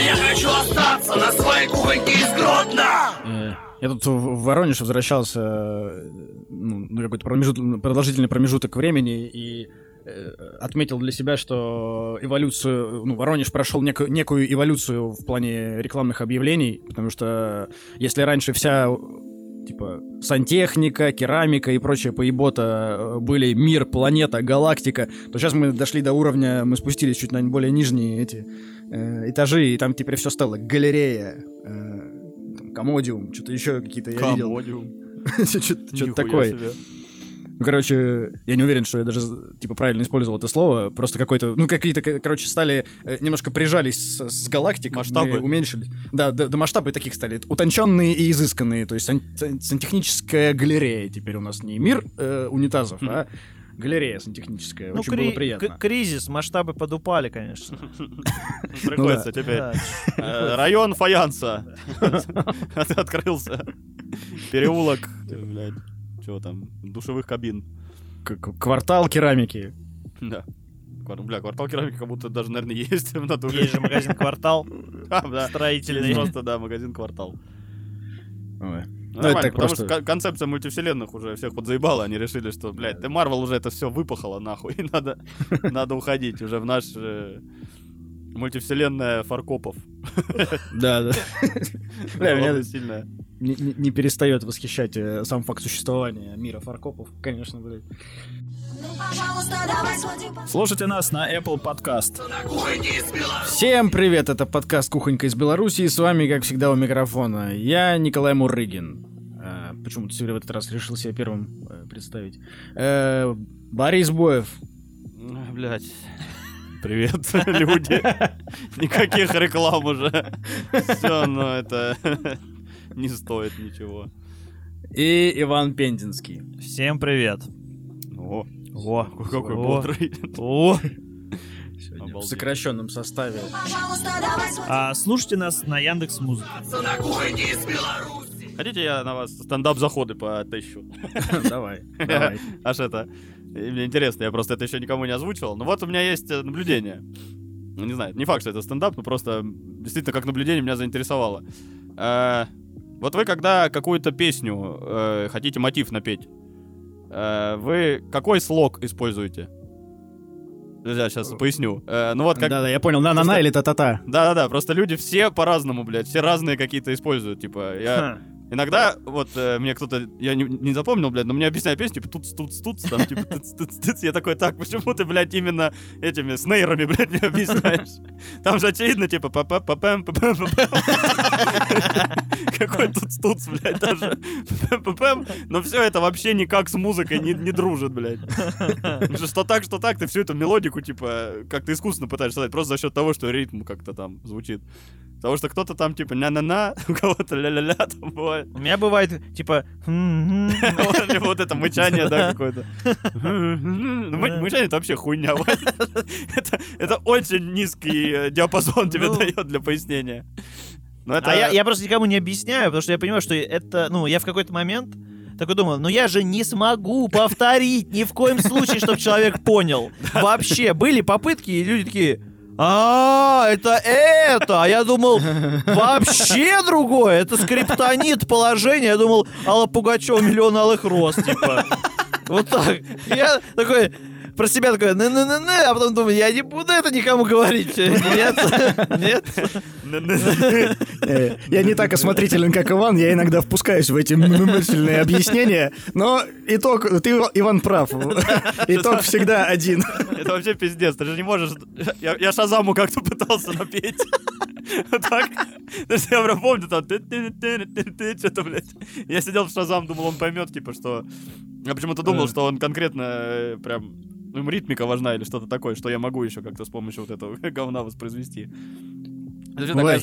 я хочу остаться на своей кухоньке из Гродно! Э, Я тут в Воронеж возвращался э, ну, на какой-то промежут- продолжительный промежуток времени и э, отметил для себя, что эволюцию, ну, Воронеж прошел неко- некую эволюцию в плане рекламных объявлений, потому что если раньше вся типа сантехника, керамика и прочее поебота были мир, планета, галактика, то сейчас мы дошли до уровня, мы спустились чуть на более нижние эти э, этажи, и там теперь все стало галерея, э, там, комодиум, что-то еще какие-то я видел. Комодиум. Что-то такое. Ну, короче, я не уверен, что я даже, типа, правильно использовал это слово. Просто какой-то, ну, какие-то, короче, стали, э, немножко прижались с, с галактик. Масштабы? мы уменьшились. Да, до, до масштабы таких стали. Утонченные и изысканные. То есть сан- сан- сантехническая галерея теперь у нас не мир э, унитазов, а галерея сантехническая. Ну, Очень кри- было приятно. к- кризис, масштабы подупали, конечно. Приходится да. теперь. Э, Район фаянса От- открылся. Переулок, блядь, чего там, душевых кабин. Квартал керамики. Да. Бля, квартал керамики как будто даже, наверное, есть в натуре. Есть же магазин «Квартал» А, строительный. просто, да, магазин квартал. Ой. Ну, это нормально, так потому просто. что кон- концепция мультивселенных уже всех подзаебала, они решили, что, блядь, да Марвел уже это все выпахало нахуй, надо, надо уходить уже в наш э, мультивселенная Фаркопов. Да, да. Бля, меня сильная. не, не- не перестает восхищать э, сам факт существования мира фаркопов, конечно, блядь. Слушайте нас на Apple Podcast. Всем привет, это подкаст «Кухонька из Беларуси», и с вами, как всегда, у микрофона я, Николай Мурыгин. А, почему-то сегодня в этот раз решил себя первым э, представить. Э, Борис Боев. Ой, Блядь. Привет, люди. Никаких реклам уже. Все, но это не стоит ничего. И Иван Пензенский. Всем привет. О, О, какой бодрый. о. Сегодня в сокращенном составе. А, слушайте нас на Яндекс Музыке. Хотите, я на вас стендап-заходы потыщу? Давай, давай. Аж это... и Мне интересно, я просто это еще никому не озвучивал. Но вот у меня есть э, наблюдение. Ну, не знаю, не факт, что это стендап, но просто действительно как наблюдение меня заинтересовало. Э, Вот вы когда какую-то песню э, хотите мотив напеть, вы какой слог используете? Я сейчас поясню. Э, Ну вот как... Да-да, я понял, на-на-на Просто- или та-та-та. Да-да-да, просто люди все по-разному, блядь, все разные какие-то используют, типа, я... Ха. Иногда, вот, э, мне кто-то, я не, не запомнил, блядь, но мне объясняют песню, типа, тут тут тут там, типа, туц, туц, туц. я такой, так, почему ты, блядь, именно этими снейрами, блядь, мне объясняешь? Там же очевидно, типа, па па па пэм па пэм па пэм Какой тут тут, блядь, даже. Но все это вообще никак с музыкой не, не дружит, блядь. Что так, что так, ты всю эту мелодику, типа, как-то искусственно пытаешься создать, просто за счет того, что ритм как-то там звучит. Потому что кто-то там, типа, на-на-на, у кого-то ля-ля-ля там бывает. У меня бывает, типа... «М-м-м». Вот, это мычание, да, какое-то. Мы- Мычание это вообще хуйня. Это, очень низкий э, диапазон тебе Ну. дает для пояснения. А я, я просто никому не объясняю, потому что я понимаю, что это, ну, я в какой-то момент такой думал, ну я же не смогу повторить ни в коем случае, чтобы человек понял. Вообще, были попытки, и люди такие, а, это это, а я думал, вообще другое, это скриптонит положение, я думал, Алла Пугачева, миллион алых роз, типа. Вот так. Я такой, про себя такой, не не не а потом думаю, я не буду это никому говорить. Нет, нет. Э, Я не так осмотрителен, как Иван, я иногда впускаюсь в эти мысленные объяснения, но итог, ты, Иван, прав. Итог всегда один. Это вообще пиздец, ты же не можешь... Я, я Шазаму как-то пытался напеть. Так. То есть я прям помню, там... Что-то, блядь. Я сидел в Шазам, думал, он поймет, типа, что... Я почему-то думал, Э. что он конкретно э, прям... Ну, ему ритмика важна или что-то такое, что я могу еще как-то с помощью вот этого говна воспроизвести. Это же такая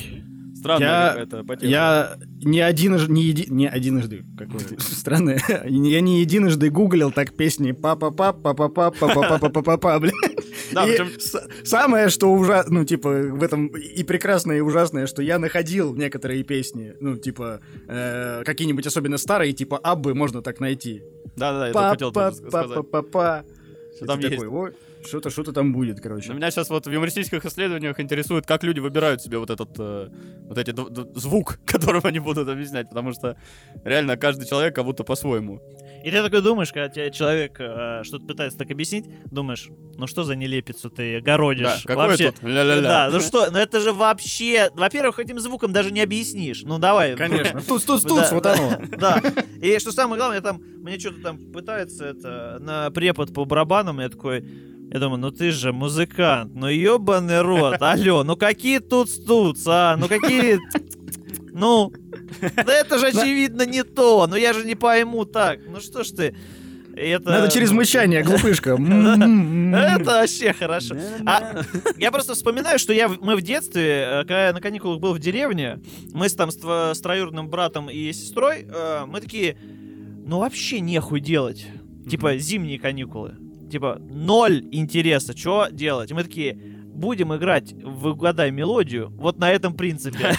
странная я- какая-то потема. Я не одиножды, не, еди, не одиножды, какое странное, я не единожды гуглил так песни папа-па, папа-па, папа-па-папа-па, блин. Да, И причем- с- самое, что ужасно, ну, типа, в этом и прекрасное, и ужасное, что я находил некоторые песни, ну, типа, э, какие-нибудь особенно старые, типа Аббы можно так найти. Да-да-да, я хотел тоже сказать. Па-па-па-па-па. Что там есть. такой, «Ой». Что-то, что-то там будет, Но короче. меня сейчас вот в юмористических исследованиях интересует, как люди выбирают себе вот этот, э, вот эти звук, которым они будут объяснять, потому что реально каждый человек как будто по-своему. И ты такой думаешь, когда тебе человек э, что-то пытается так объяснить, думаешь, ну что за нелепицу ты городишь? Да, какой вообще? тут ля-ля-ля. Да, ну что, ну это же вообще... Во-первых, этим звуком даже не объяснишь. Ну давай. Конечно. Тут, тут, тут, вот оно. Да. И что самое главное, там мне что-то там пытается это на препод по барабанам, я такой. Я думаю, ну ты же музыкант, ну ебаный рот, алло, ну какие тут стуц, а, ну какие... Ну, это же очевидно не то, ну я же не пойму так, ну что ж ты... Это... Надо через мычание, глупышка. Это вообще хорошо. А, я просто вспоминаю, что я, мы в детстве, э, когда я на каникулах был в деревне, мы с там с, троюродным братом и сестрой, э, мы такие, ну вообще нехуй делать. Типа зимние каникулы. Типа ноль интереса, что делать? Мы такие, будем играть в «Угадай мелодию» вот на этом принципе.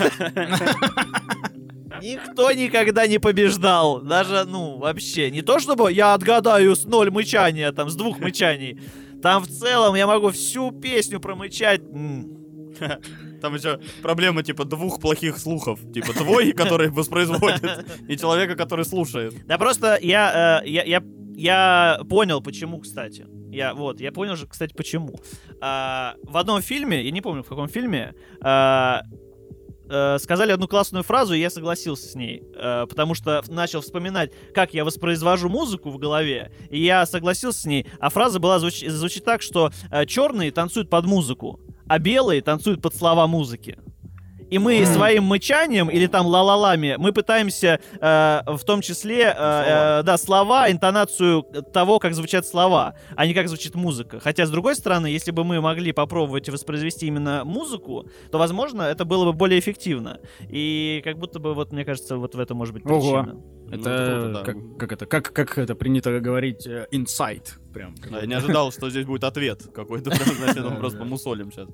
Никто никогда не побеждал. Даже, ну, вообще. Не то, чтобы я отгадаю с ноль мычания, там, с двух мычаний. Там в целом я могу всю песню промычать. Там еще проблема типа двух плохих слухов. Типа твой, который воспроизводит, и человека, который слушает. Да просто я, э, я, я, я понял, почему, кстати. Я, вот, я понял же, кстати, почему. А, в одном фильме, я не помню, в каком фильме, а, э, сказали одну классную фразу, и я согласился с ней. Э, потому что начал вспоминать, как я воспроизвожу музыку в голове, и я согласился с ней. А фраза была звуч- звучит так, что э, черные танцуют под музыку, а белые танцуют под слова музыки. И мы своим мычанием или там ла-ла-лами мы пытаемся э, в том числе э, э, да слова, интонацию того, как звучат слова, а не как звучит музыка. Хотя с другой стороны, если бы мы могли попробовать воспроизвести именно музыку, то возможно это было бы более эффективно. И как будто бы вот мне кажется вот в этом может быть Ого. причина. Ну, Это круто, да. как, как это, как, как это принято говорить, э, инсайт. Прям. Да, Я не ожидал, что здесь будет ответ какой-то. прям, Значит, мы просто помусолим сейчас.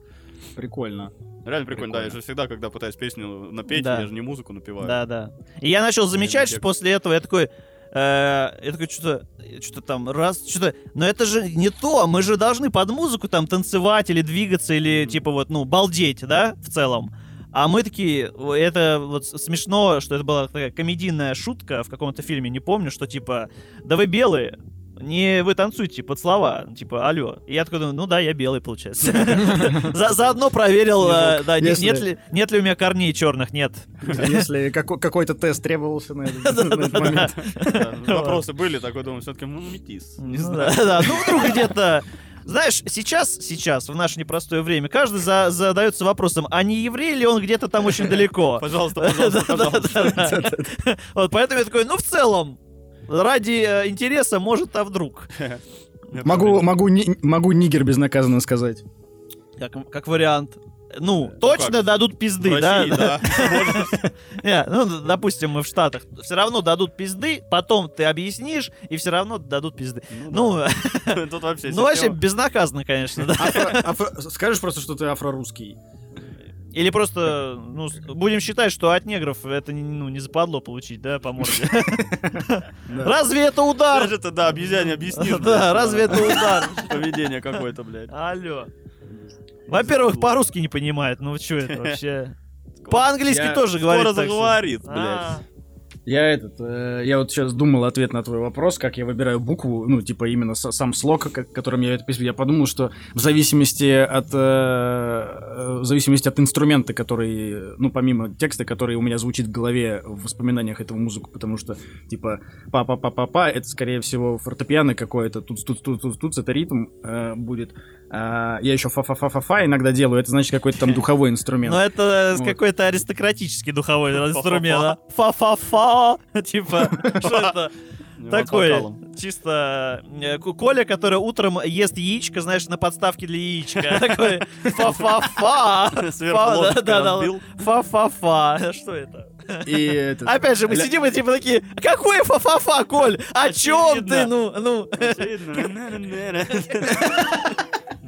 Прикольно. Реально прикольно, да. Я Прикольно. же всегда, когда пытаюсь песню напеть, Да. я же не музыку напеваю. Да, да. И я начал замечать, что после этого я такой. э, я такой, что-то, что-то там, раз, что-то, но это же не то, мы же должны под музыку там танцевать или двигаться, или Мгм. типа вот, ну, балдеть, да, в целом. А мы такие, это вот смешно, что это была такая комедийная шутка в каком-то фильме, не помню, что типа, да вы белые, не вы танцуйте под слова, типа, алло. И я такой думаю, ну да, я белый, получается. За- Заодно проверил, э, да, нет ли нет ли у меня корней черных, нет. Если како- какой-то тест требовался на этот момент. Вопросы были, такой думаю, все-таки, ну, метис. Не Ну знаю. Да, ну вдруг где-то... Знаешь, сейчас, сейчас, в наше непростое время, каждый за- задается вопросом, а не еврей ли он где-то там очень далеко? Пожалуйста, пожалуйста, пожалуйста. Вот, поэтому я такой, ну, в целом, ради э, интереса, может, а вдруг? Могу, могу, ни- могу нигер безнаказанно сказать. Как, как вариант. Ну, точно как? дадут В пизды, да? России, да. Не, ну, допустим, мы в Штатах. Все равно дадут пизды, потом ты объяснишь, и все равно дадут пизды. Ну, да. Тут вообще ну вообще безнаказанно, конечно, да. Афро- афро- Скажешь просто, что ты афрорусский. Или просто, ну, будем считать, что от негров это не- ну, не западло получить, да, по морде. Разве это удар? Даже ты, да, обезьяне объяснишь. Да, разве это удар? Поведение какое-то, блядь. Алло. Во-первых, по-русски не понимает, ну что это вообще? По-английски тоже говорит. Скоро заговорит, А, блядь. Я этот, э, я вот сейчас думал ответ на твой вопрос, как я выбираю букву, ну, типа именно сам слог, к- которым я это пишу. Я подумал, что в зависимости от, э, э, в зависимости от инструмента, который, ну, помимо текста, который у меня звучит в голове в воспоминаниях этого музыку, потому что, типа, па-па-па-па-па, это, скорее всего, фортепиано какое-то, тут тут тут тут тут это ритм э, будет. А, я еще фа-фа-фа-фа-фа иногда делаю, это значит какой-то там духовой инструмент. Ну это Вот. какой-то аристократический духовой инструмент? Фа-фа-фа, типа, что это? Такой, чисто э, Коля, который утром ест яичко, знаешь, на подставке для яичка. Такой фа-фа-фа. Фа-фа-фа. Что это? И этот- Опять же, мы Ля- сидим и типа такие, какой фа-фа-фа, Коль? О чем ты? Ну, ну.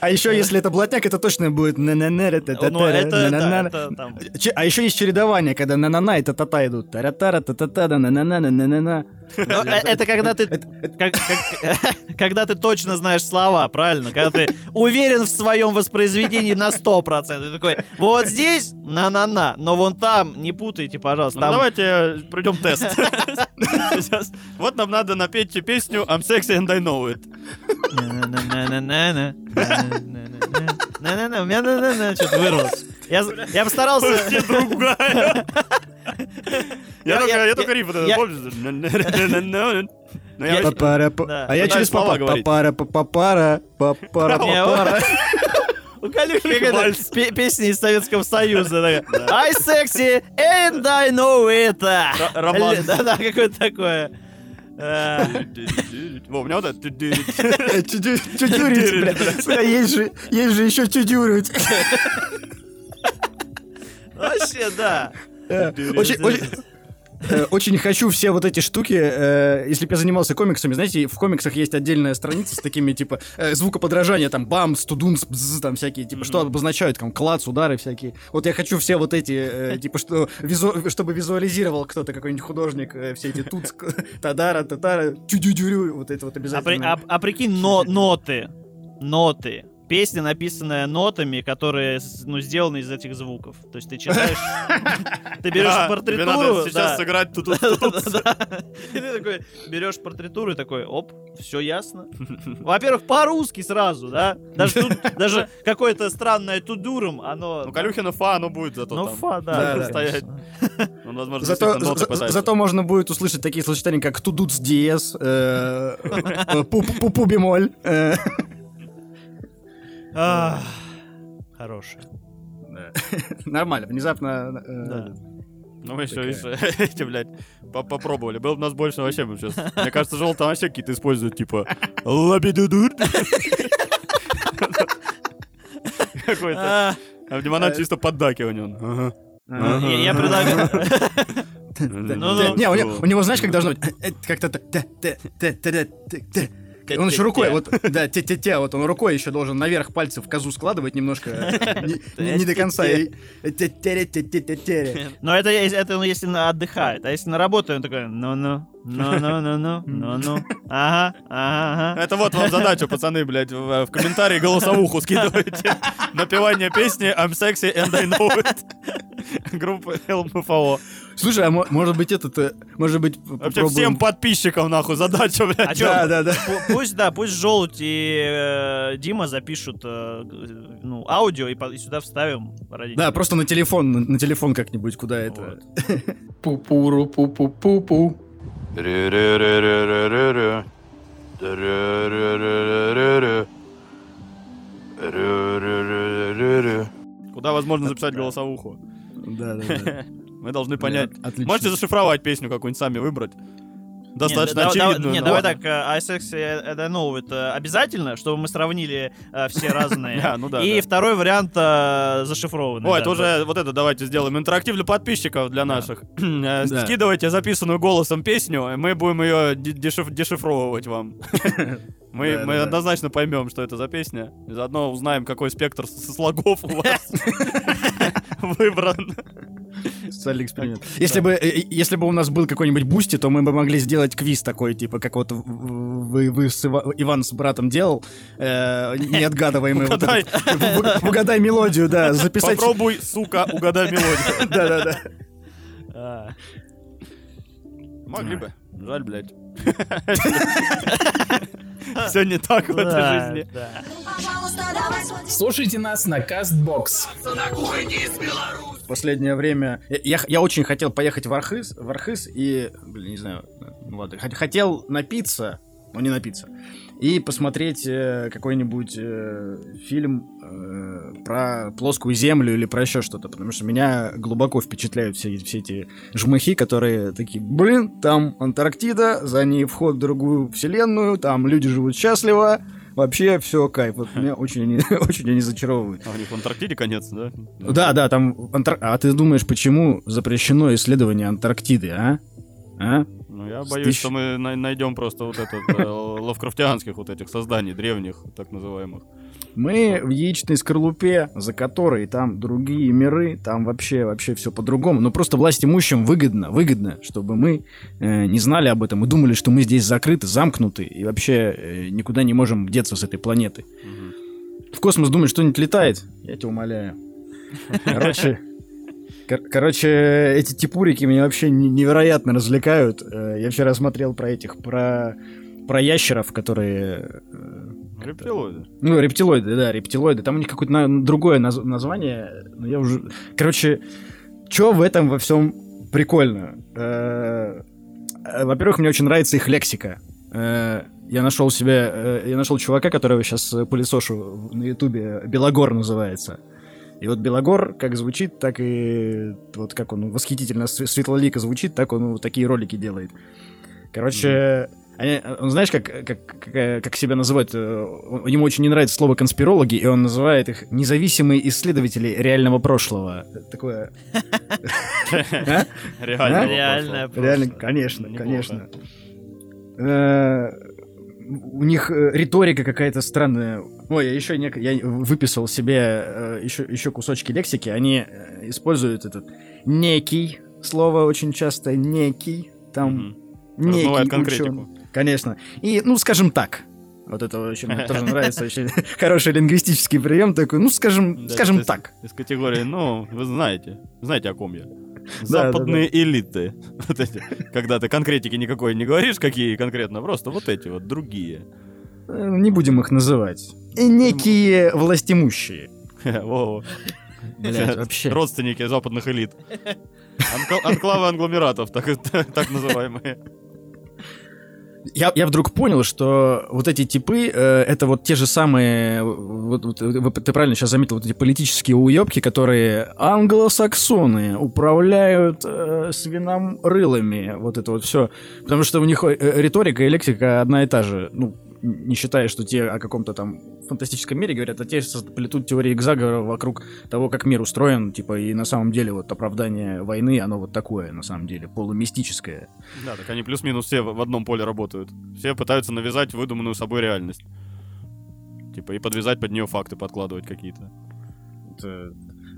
А еще, если это блатняк, это точно будет на на на Ну. А еще есть чередование, когда на на на и та та та идут. Таратара та та та да на на на на на на Ну, э, Это когда ты... Когда ты точно знаешь слова, правильно? Когда ты уверен в своем воспроизведении на 100%. Ты такой, вот здесь на-на-на, но вон там, не путайте, пожалуйста. Ну, давайте пройдем тест. Вот нам надо напеть песню I'm sexy and I know it. На-на-на. У меня на-на-на что-то вырвалось. Я, я постарался... Вообще другая. Я только, я- только риф помнишь? А я через папа- папара, папара, папара, папара. У Калюхи какая-то Вальс. пе- песня из Советского Союза. I sexy and I know it. Роман. Да-да, какое-то такое. Э, Во, у меня вот это... Чудюрить, бля. Сука, Есть же, есть же еще чудюрить. Вообще, да. Э, Очень, очень, э, очень хочу все вот эти штуки, э, если бы я занимался комиксами, знаете, в комиксах есть отдельная страница с такими, типа, э, звукоподражания, там, бамс, тудунс, бзз, там, всякие, типа, что обозначают, там, клац, удары всякие. Вот я хочу все вот эти, э, типа, что, визу- чтобы визуализировал кто-то, какой-нибудь художник, э, все эти тут, тадара, татара, чудюдюрю, вот это вот А, при- обязательно. а- а прикинь, но, ноты. Ноты. Песня, написанная нотами, которые ну, сделаны из этих звуков. То есть ты читаешь, ты берешь надо сейчас сыграть тут. И ты такой берешь партитуру и такой, оп, все ясно. Во-первых, по-русски сразу, да? Даже тут, даже какое-то странное тудурум, оно... Ну, Калюхина фа, оно будет зато Ну, фа, Да, стоять. возможно, Зато, можно будет услышать такие сочетания, как тудуц диез, э, э, бемоль. Хорошая. Нормально, внезапно... э. Ну, мы еще, Такая. видишь, эти, блядь, по- попробовали. Было бы нас больше вообще бы сейчас. Мне кажется, желтые вообще какие-то используют, типа, лабидудур. Какой-то. А, А в Димонат чисто поддакивание он. Ага. Ага. Я предлагаю... Ну-ну. Не, у него, у него знаешь, как должно быть? Как-то... Он еще рукой, вот, да, те-те-те, вот он рукой еще должен наверх пальцы в козу складывать немножко, э, не- до конца. Но это, если- это ну, если отдыхает. А если на работу, он такой, ну-ну, ну-ну-ну-ну, ну-ну, ага, ага, ага. Это вот вам задача, пацаны, блядь, в, в комментарии голосовуху скидывайте. Напевание песни I'm sexy and I know it. Группа ЛМФО. Слушай, а мо- может быть этот, э, может быть, попробуем- всем подписчикам, нахуй, задача, блядь. А чё, Да, да, да. пу- Пусть, да, пусть Желудь и э, Дима запишут э, ну, аудио и, по- и сюда вставим. ради Да, просто на телефон, на, на телефон как-нибудь, куда это. Пу-пуру, пу-пу-пу-пу. Куда возможно записать голосовуху? Да, да, да. Мы должны понять. Отлично. Можете зашифровать песню какую-нибудь сами выбрать? Достаточно да- да- очевидную. Не, но- давай так, э, I and I know это обязательно, чтобы мы сравнили э, все разные. А, ну да, И да. второй вариант э, зашифрованный. О, да. это уже вот это давайте сделаем интерактив для подписчиков, для наших. Э, Да. Скидывайте записанную голосом песню, мы будем ее дешиф- дешифровывать вам. Мы, Да, мы да, да. однозначно поймем, что это за песня. И заодно узнаем, какой спектр слогов у вас выбран. Социальный эксперимент. Если бы, э, если бы у нас был какой-нибудь Boosty, то мы бы могли сделать квиз такой, типа, как вот вы, вы с Ива- Иван с братом делал, э, неотгадываемый. вот Угадай. этот. В- в- Угадай мелодию, да, записать. Попробуй, сука, угадай мелодию. Да-да-да. А. Могли бы. Жаль, блядь. Все не так в этой Да, жизни. Слушайте нас на Castbox. Последнее время... Я, я очень хотел поехать в Архыз, в Архыз и... Блин, не знаю, ну ладно. хот- Хотел напиться, но не напиться. И посмотреть э, какой-нибудь э, фильм э, про плоскую землю или про еще что-то. Потому что меня глубоко впечатляют все, все эти жмыхи, которые такие, блин, там Антарктида, за ней вход в другую вселенную, там люди живут счастливо. Вообще все кайф. Вот меня очень они, очень они зачаровывают. А у них в Антарктиде конец, да? Да, да, там Антар- А ты думаешь, почему запрещено исследование Антарктиды, а? А? Ну, Ну, я боюсь, тысяч- что мы най- найдем просто вот этот э, лавкрафтианских вот этих созданий, древних, так называемых. Мы в яичной скорлупе, за которой там другие миры, там вообще, вообще все по-другому. Но просто власть имущим выгодно, выгодно, чтобы мы э, не знали об этом и думали, что мы здесь закрыты, замкнуты и вообще э, никуда не можем деться с этой планеты. Мгм. В космос думать, что-нибудь летает? Я тебя умоляю. Короче, кор- короче, эти типурики меня вообще не- невероятно развлекают. Э, Я вчера смотрел про этих, про, про ящеров, которые... э, Рептилоиды. ну, рептилоиды, да, рептилоиды. Там у них какое-то на- другое наз- название. но я уже... Короче, что в этом во всем прикольно? Э, Во-первых, мне очень нравится их лексика. Я нашел себе... Я нашел чувака, которого сейчас пылесошу на ютубе. Белогор называется. И вот Белогор, как звучит, так и... Вот как он восхитительно св- светлолико звучит, так он вот такие ролики делает. Короче... они- он знаешь, как, как, как, э, как себя называют? э, Ему очень не нравится слово конспирологи, и он называет их независимые исследователи реального прошлого. Такое. А? Реально. А? Реальное Реально, прошлое. конечно, Неплохо. конечно. У них э, риторика какая-то странная. Ой, я еще не, я выписал себе э, еще, еще кусочки лексики. Они э, используют этот некий слово очень часто некий. Там Мгм. некий конкретику. Конечно. И, ну, скажем так. Вот это очень мне тоже нравится. Очень хороший лингвистический прием такой. Ну, скажем, Да, скажем так. Из категории, ну, вы знаете, знаете, о ком я. Западные элиты. Когда ты конкретики никакой не говоришь, какие конкретно, просто вот эти вот другие. Э, Не будем их называть. И некие властимущие. Блядь, вообще. Родственники западных элит. Анкла- Анклавы англомератов, так называемые. Я, я вдруг понял, что вот эти типы, э, это вот те же самые, вот, вот, вы- ты правильно сейчас заметил, вот эти политические уебки, которые англосаксоны управляют э, свиномрылами, вот это вот все. Потому что у них э, риторика и лексика одна и та же. Ну, не считая, что те о каком-то там фантастическом мире говорят, а те плетут теории заговора вокруг того, как мир устроен, типа, и на самом деле вот оправдание войны, оно вот такое, на самом деле, полумистическое. Да, так они плюс-минус все в в одном поле работают. Все пытаются навязать выдуманную собой реальность. Типа и подвязать под нее факты, подкладывать какие-то. Это,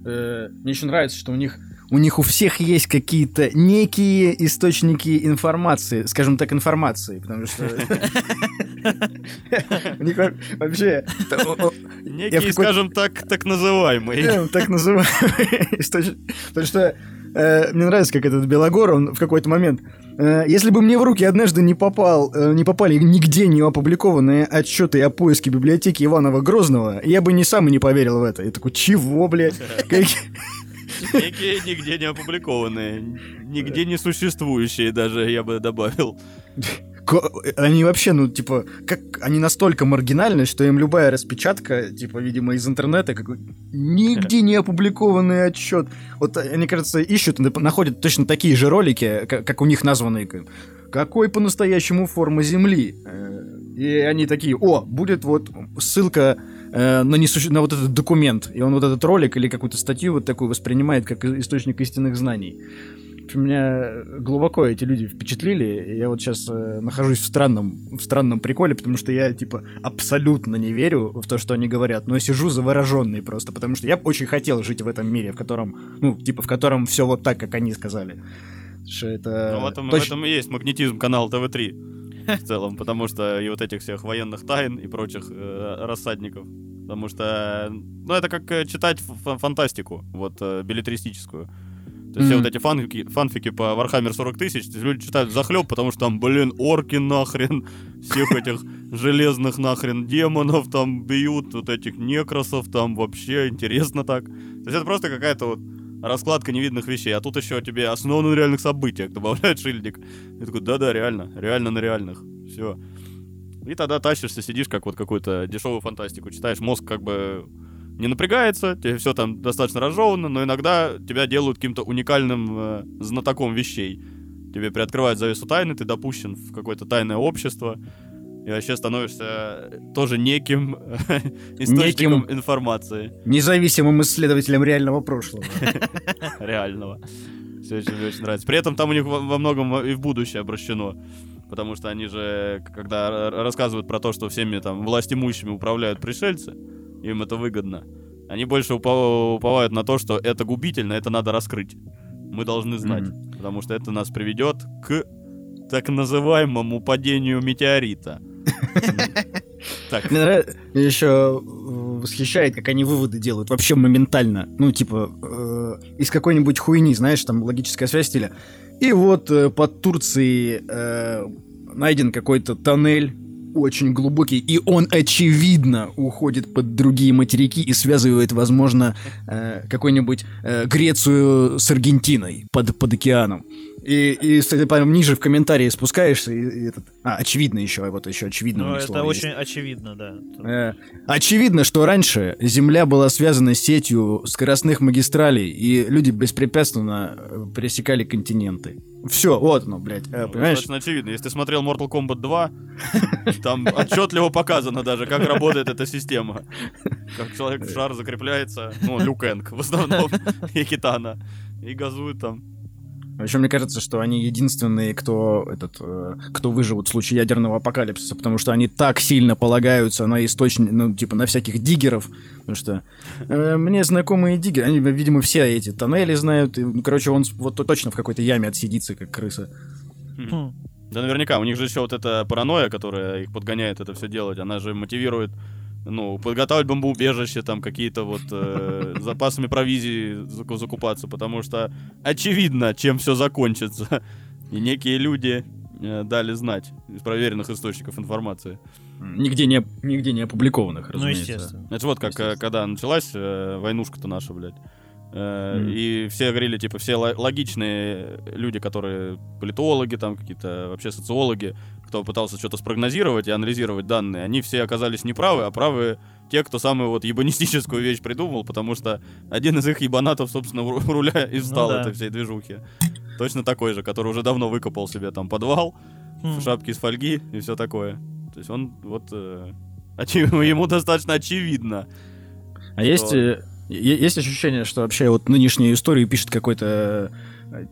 э, мне еще нравится, что у них у них у всех есть какие-то некие источники информации, скажем так, информации, потому что у них во- вообще какой-то- скажем так, так называемый. э, так называемый источник, потому что э, мне нравится, как этот Белогор, он в какой-то момент, э, если бы мне в руки однажды не попал, не попали нигде не опубликованные отчеты о поиске библиотеки Иванова Грозного, я бы ни сам и не поверил в это. Я такой, чего, блядь? Некие нигде не опубликованные, нигде не существующие даже, я бы добавил. Они вообще, ну, типа, как они настолько маргинальны, что им любая распечатка, типа, видимо, из интернета, какой нигде не опубликованный отчет. Вот они, кажется, ищут, находят точно такие же ролики, ка- как у них названные. как, Какой по-настоящему форма Земли? Э, И они такие, о, будет вот ссылка э, на, несуще- на вот этот документ. И он вот этот ролик или какую-то статью вот такую воспринимает как источник истинных знаний. В Меня глубоко эти люди впечатлили. и Я вот сейчас нахожусь в странном, в странном приколе, потому что я, типа, абсолютно не верю в то, что они говорят, но сижу завороженный просто, потому что я очень хотел жить в этом мире, в котором, ну, типа, в котором все вот так, как они сказали. Что это... Ну, в этом, в точ- этом и есть магнетизм канала ТВ-3 в целом, потому что и вот этих всех военных тайн и прочих э, рассадников. Потому что, ну, это как э, читать фантастику, вот, э, билетристическую. То есть все Мгм. вот эти фанфики, фанфики по Warhammer 40 тысяч, люди читают захлеб, потому что там, блин, орки нахрен, всех этих железных нахрен демонов там бьют, вот этих некросов там вообще интересно так. То есть это просто какая-то вот раскладка невидных вещей, а тут еще тебе основаны на реальных событиях добавляют шильдик. И такой, да-да, реально, реально на реальных, все. И тогда тащишься, сидишь как вот какую-то дешевую фантастику, читаешь, мозг как бы не напрягается, тебе все там достаточно разжевано, но иногда тебя делают каким-то уникальным э, знатоком вещей. Тебе приоткрывают завесу тайны, ты допущен в какое-то тайное общество, и вообще становишься тоже неким источником Неким. информации Независимым исследователем реального прошлого. реального. Все очень, очень нравится. При этом там у них во, многом и в будущее обращено. Потому что они же, к- когда рассказывают про то, что всеми там властимущими управляют пришельцы, им это выгодно. Они больше упа- уповают на то, что это губительно, это надо раскрыть. Мы должны знать. Потому что это нас приведет к так называемому падению метеорита. Так, Мне нравится, еще восхищает, как они выводы делают вообще моментально. Ну, типа, э, из какой-нибудь хуйни, знаешь, там логическая связь стиля. И вот э, под Турцией э, найден какой-то тоннель очень глубокий, и он, очевидно, уходит под другие материки и связывает, возможно, э, какую-нибудь э, Грецию с Аргентиной под, под океаном. И, и кстати, прям ниже в комментарии спускаешься, и, и этот... А, очевидно еще, вот еще очевидно. Ну, это слово есть. очень очевидно, да. Э, Очевидно, что раньше Земля была связана сетью скоростных магистралей, и люди беспрепятственно э, пересекали континенты. Все, вот оно, блядь, э, Ну, понимаешь? Достаточно очевидно. Если ты смотрел Mortal Kombat 2, там отчетливо показано даже, как работает эта система. Как человек в шар закрепляется, ну, Люк Энг в основном, и Китана, и газует там. Еще мне кажется, что они единственные, кто этот, э, кто выживут в случае ядерного апокалипсиса, потому что они так сильно полагаются на источник, ну, типа, на всяких диггеров, потому что э, мне знакомые диггеры, они, видимо, все эти тоннели знают, и, ну, короче, он вот точно в какой-то яме отсидится, как крыса. Хм. Да наверняка, у них же еще вот эта паранойя, которая их подгоняет это все делать, она же мотивирует, ну, подготавливать бомбоубежище, там, какие-то вот э, запасами провизии заку- закупаться, потому что очевидно, чем все закончится. И некие люди э, дали знать из проверенных источников информации. Нигде не, нигде не опубликованных, Ну, разумеется. естественно. Это вот как, э, когда началась э, войнушка-то наша, блядь. Э, Мгм. И все говорили, типа, все ло- логичные люди, которые политологи, там какие-то вообще социологи, кто пытался что-то спрогнозировать и анализировать данные, они все оказались неправы, а правы те, кто самую вот ебанистическую вещь придумал, потому что один из их ебанатов, собственно, руля и стал Ну да. этой всей движухи. Точно такой же, который уже давно выкопал себе там подвал, Хм. шапки из фольги и все такое. То есть он вот... э, ему достаточно очевидно. А есть, э, е- есть ощущение, что вообще вот нынешнюю историю пишет какой-то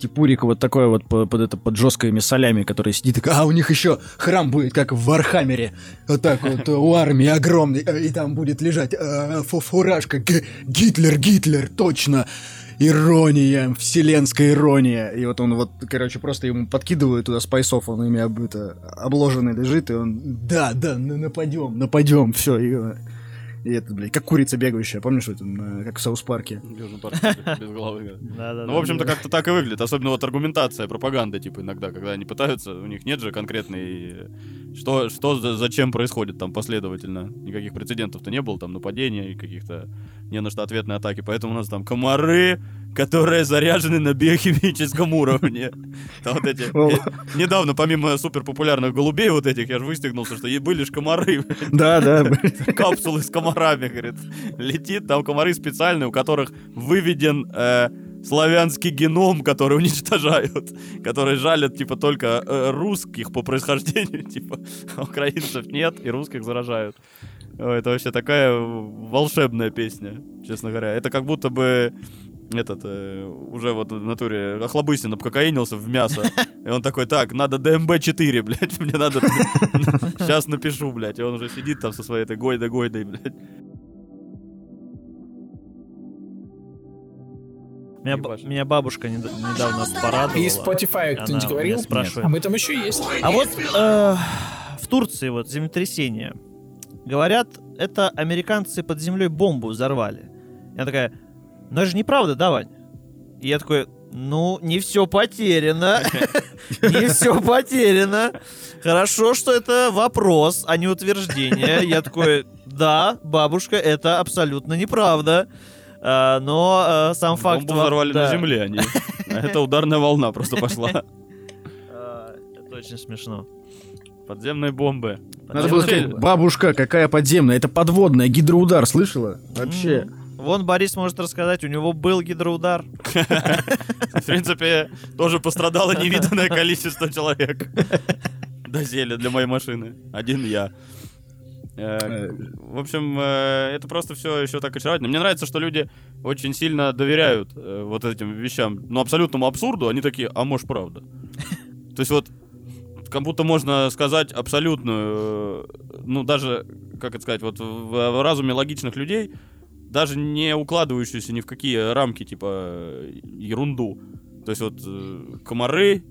типурик вот такой вот по- под, это, под жесткими солями, который сидит и а у них еще храм будет, как в Warhammer е. Вот так вот, э, у армии огромный, э, и там будет лежать э, фу- фуражка Гитлер, Гитлер, точно. Ирония, вселенская ирония. И вот он вот, короче, просто ему подкидывают туда спайсов, он ими об- это, обложенный лежит, и он, да, да, на- нападем, нападем, все, и, э, и это, блядь, как курица бегающая, помнишь, вот, м, э, как в South Park е? Южный парк без- без головы. Ну, в общем-то, как-то так и выглядит. Особенно вот аргументация, пропаганда, типа, иногда, когда они пытаются, у них нет же конкретной... Что, что за- зачем происходит там последовательно. Никаких прецедентов-то не было, там, нападения и каких-то не на что ответные атаки. Поэтому у нас там комары, которые заряжены на биохимическом уровне. Там вот эти... Э, Недавно, помимо супер популярных голубей вот этих, я же выстегнулся, что были ж комары, Да, да, капсулы с комарами, говорит. Летит, там комары специальные, у которых выведен э, славянский геном, который уничтожают, которые жалят, типа, только э, русских по происхождению, типа, а украинцев нет, и русских заражают. Ой, Это вообще такая волшебная песня, честно говоря. Это как будто бы этот, э, уже вот в натуре Охлобыстин обкокаинился в мясо. И он такой, так, надо ДМБ-4, блядь, мне надо... Сейчас напишу, блядь. И он уже сидит там со своей этой гойдой-гойдой, блядь. Меня, б- меня бабушка нед- недавно порадовала. И Spotify кто-нибудь говорил? меня спрашивает. Об этом еще есть. А вот э, в Турции вот землетрясение. Говорят, это американцы под землей бомбу взорвали. Я такая, ну это же неправда, да, Вань? И я такой, ну, не все потеряно. Не все потеряно. Хорошо, что это вопрос, а не утверждение. Я такой, да, бабушка, это абсолютно неправда. А, Но э, сам факт... Бомбу взорвали на земле, они. А это ударная волна просто пошла. А, Это очень смешно. Подземные бомбы. Надо было сказать, бабушка, какая подземная, это подводная, гидроудар, слышала? Вообще. Вон Борис может рассказать, у него был гидроудар. В принципе, тоже пострадало невиданное количество человек. До зелья для моей машины. Один я. Э, Э, В общем, э, это просто все еще так очаровательно. Мне нравится, что люди очень сильно доверяют вот этим вещам, ну, абсолютному абсурду. Они такие, а может, правда? То есть вот как будто можно сказать абсолютную, ну, даже, как это сказать, вот в, в разуме логичных людей, даже не укладывающуюся ни в какие рамки, типа, ерунду. То есть вот э, комары,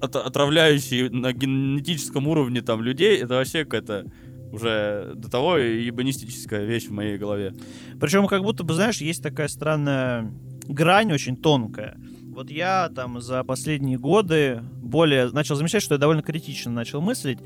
от- отравляющие на генетическом уровне там людей, это вообще какая-то уже до того ебанистическая вещь в моей голове. Причем как будто бы, знаешь, есть такая странная грань очень тонкая. Вот я там за последние годы более начал замечать, что я довольно критично начал мыслить,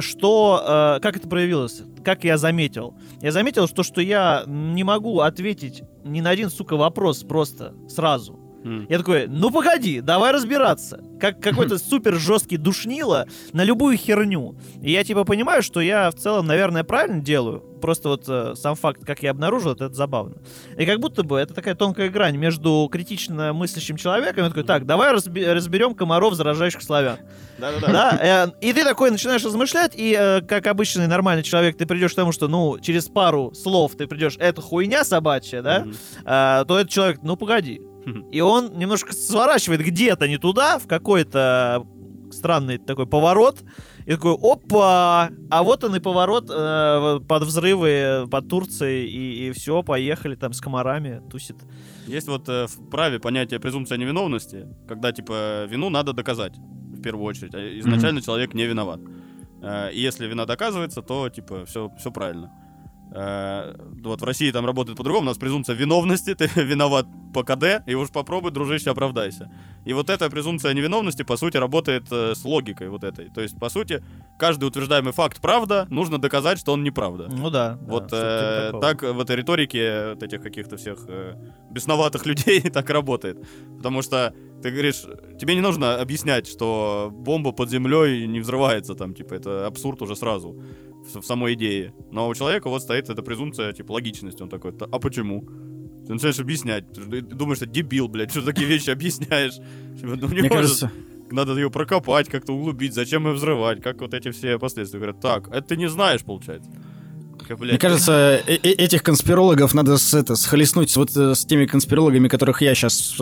что, э, как это проявилось, как я заметил. Я заметил, что, что я не могу ответить ни на один, сука, вопрос просто сразу. Я такой, ну погоди, давай разбираться. Как какой-то супер жесткий душнило на любую херню. И я типа понимаю, что я в целом, наверное, правильно делаю. Просто вот э, сам факт, как я обнаружил, это, это забавно. И как будто бы это такая тонкая грань между критично мыслящим человеком и такой, так, давай разби- разберем комаров, заражающих славян. Да-да-да. Да, э, и ты такой начинаешь размышлять, и э, как обычный нормальный человек, ты придешь к тому, что, ну, через пару слов ты придешь, это хуйня собачья, да, Мгм. а, то этот человек, ну, погоди. И он немножко сворачивает где-то не туда, в какой-то странный такой поворот, и такой, опа! А вот он и поворот э, под взрывы под Турцией, и, все, поехали там с комарами, тусит. Есть вот э, в праве понятие презумпция невиновности, когда, типа, вину надо доказать, в первую очередь. А изначально человек не виноват. Э, И если вина доказывается, то, типа, все, все правильно. Э, Вот в России там работает по-другому, у нас презумпция виновности, ты виноват по КД, и уж попробуй, дружище, оправдайся. И вот эта презумпция невиновности, по сути, работает э, с логикой вот этой. То есть, по сути, каждый утверждаемый факт правда, нужно доказать, что он неправда. Ну да. Вот да, э, так в этой риторике вот этих каких-то всех э, бесноватых людей так работает. Потому что ты говоришь, тебе не нужно объяснять, что бомба под землей не взрывается там, типа, это абсурд уже сразу в, в самой идее. Но у человека вот стоит эта презумпция, типа, логичности. Он такой, «Та- а почему? Ты начинаешь объяснять. Ты думаешь, что дебил, блядь, что такие вещи объясняешь. Типа, ну, не Мне кажется, Надо ее прокопать, как-то углубить, зачем ее взрывать, как вот эти все последствия. Говорят, так, это ты не знаешь, получается. Как, блядь, Мне кажется, э- э- этих конспирологов надо с, это, схлестнуть с, вот, э, с теми конспирологами, которых я сейчас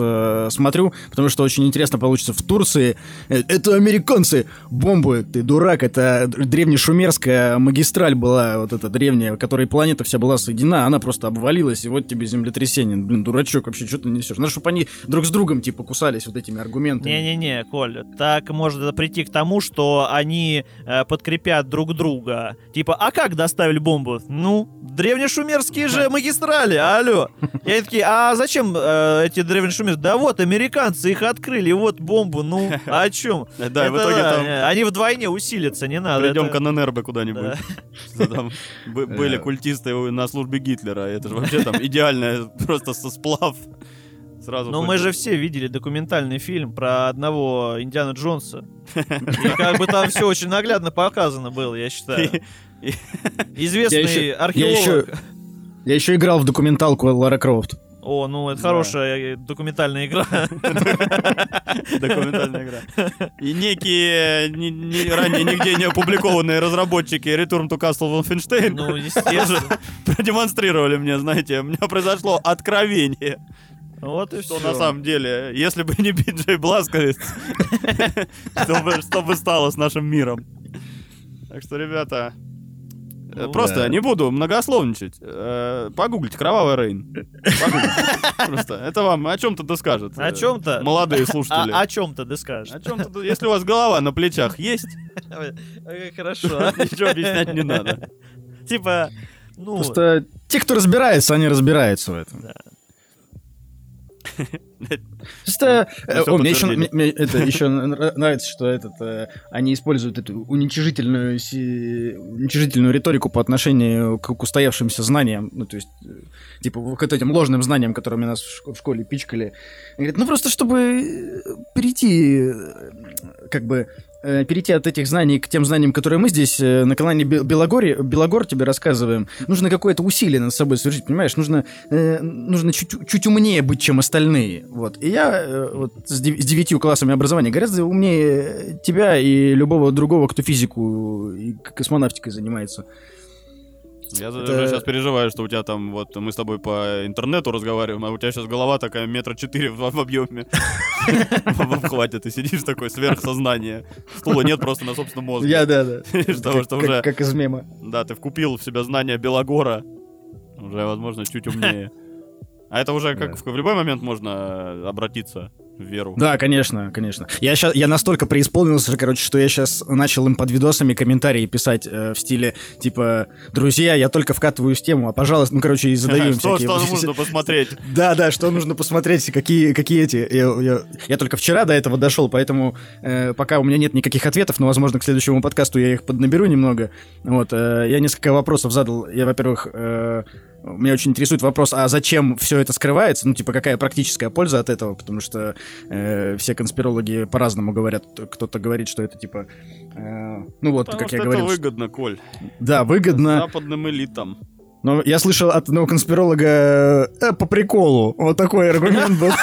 смотрю, потому что очень интересно получится в Турции. Э, Это американцы! Бомбы! Ты дурак! Это древнешумерская магистраль была, вот эта древняя, в которой планета вся была соединена, она просто обвалилась, и вот тебе землетрясение. Блин, дурачок, вообще, что ты несешь? Надо, чтобы они друг с другом, типа, кусались вот этими аргументами. Не-не-не, Коль, так может прийти к тому, что они э, подкрепят друг друга. Типа, а как доставили бомбу? Ну, древнешумерские же магистрали, алло. И они такие, а зачем э, эти древнешумерские? Да вот, американцы их открыли, вот бомбу, ну, а о чем? Да, в итоге там Они вдвойне усилятся, не надо. Придем к ННРБ куда-нибудь. Там бы- были культисты на службе Гитлера. Это же вообще там идеальная просто со сплав. Сразу. Ну, хоть- мы же все видели документальный фильм про одного Индиана Джонса. И как бы там все очень наглядно показано было, я считаю. Известный Я еще- я археолог. еще- Я еще играл в документалку Лара Крофт. О, ну это Да. хорошая э, документальная игра. Документальная игра. И некие ни- ранее нигде не опубликованные разработчики Return to Castle Wolfenstein Ну, естественно. продемонстрировали мне, знаете, у меня произошло откровение. Вот и Что все. на самом деле, если бы не Биджей Бласковец, что бы- стало с нашим миром. Так что, ребята, э, Ну, просто да. не буду многословничать. Э, Погуглите «Кровавый Рейн». Просто. Это вам о чем-то доскажет. О э, чем-то? Молодые А слушатели. о чем-то ты скажешь? О чем-то, если у вас голова на плечах есть, Хорошо. ничего объяснять не надо. Типа, ну, Просто те, кто разбирается, они разбираются в этом. Просто Мы э, о, мне еще, нравится, что этот э, они используют эту уничижительную уничижительную риторику по отношению к, устоявшимся знаниям, ну то есть э, типа к этим ложным знаниям, которыми нас в, шко- в школе пичкали. Они говорят, ну просто чтобы перейти, как бы э, перейти от этих знаний к тем знаниям, которые мы здесь э, на канале Бе- Белогорье, Белогор тебе рассказываем, нужно какое-то усилие над собой совершить, понимаешь? Нужно, э, нужно чуть, чуть умнее быть, чем остальные. Вот. И я э, вот с, дев- с девятью классами образования гораздо умнее тебя и любого другого, кто физику и космонавтикой занимается. Я Это- сейчас переживаю, что у тебя там, вот, мы с тобой по интернету разговариваем, а у тебя сейчас голова такая метра четыре в, в объеме. В обхвате ты сидишь такой, сверхсознание. Стула нет просто на собственном мозге. Я, да, да. Того, что уже, Как из мема. да, ты вкупил в себя знания Белогора, уже, возможно, чуть умнее. А это уже как в любой момент можно обратиться веру. Да, конечно, конечно. Я сейчас, я настолько преисполнился, короче, что я сейчас начал им под видосами комментарии писать э, в стиле типа, друзья, я только вкатываю с тему, а пожалуйста, ну короче, и задаю им Что, всякие. что нужно посмотреть? Да, да, что нужно посмотреть, какие, какие эти. Я только вчера до этого дошел, поэтому э, пока у меня нет никаких ответов, но, возможно, к следующему подкасту я их поднаберу немного. Вот, э, я несколько вопросов задал. Я, во-первых, э, меня очень интересует вопрос, а зачем все это скрывается? Ну, типа, какая практическая польза от этого? Потому что э, все конспирологи по-разному говорят. Кто-то говорит, что это типа. э, ну вот, Потому как что я это говорил. что- выгодно, Коль. Да, выгодно. Западным элитам. Но я слышал от одного конспиролога э, по приколу. Вот такой аргумент был.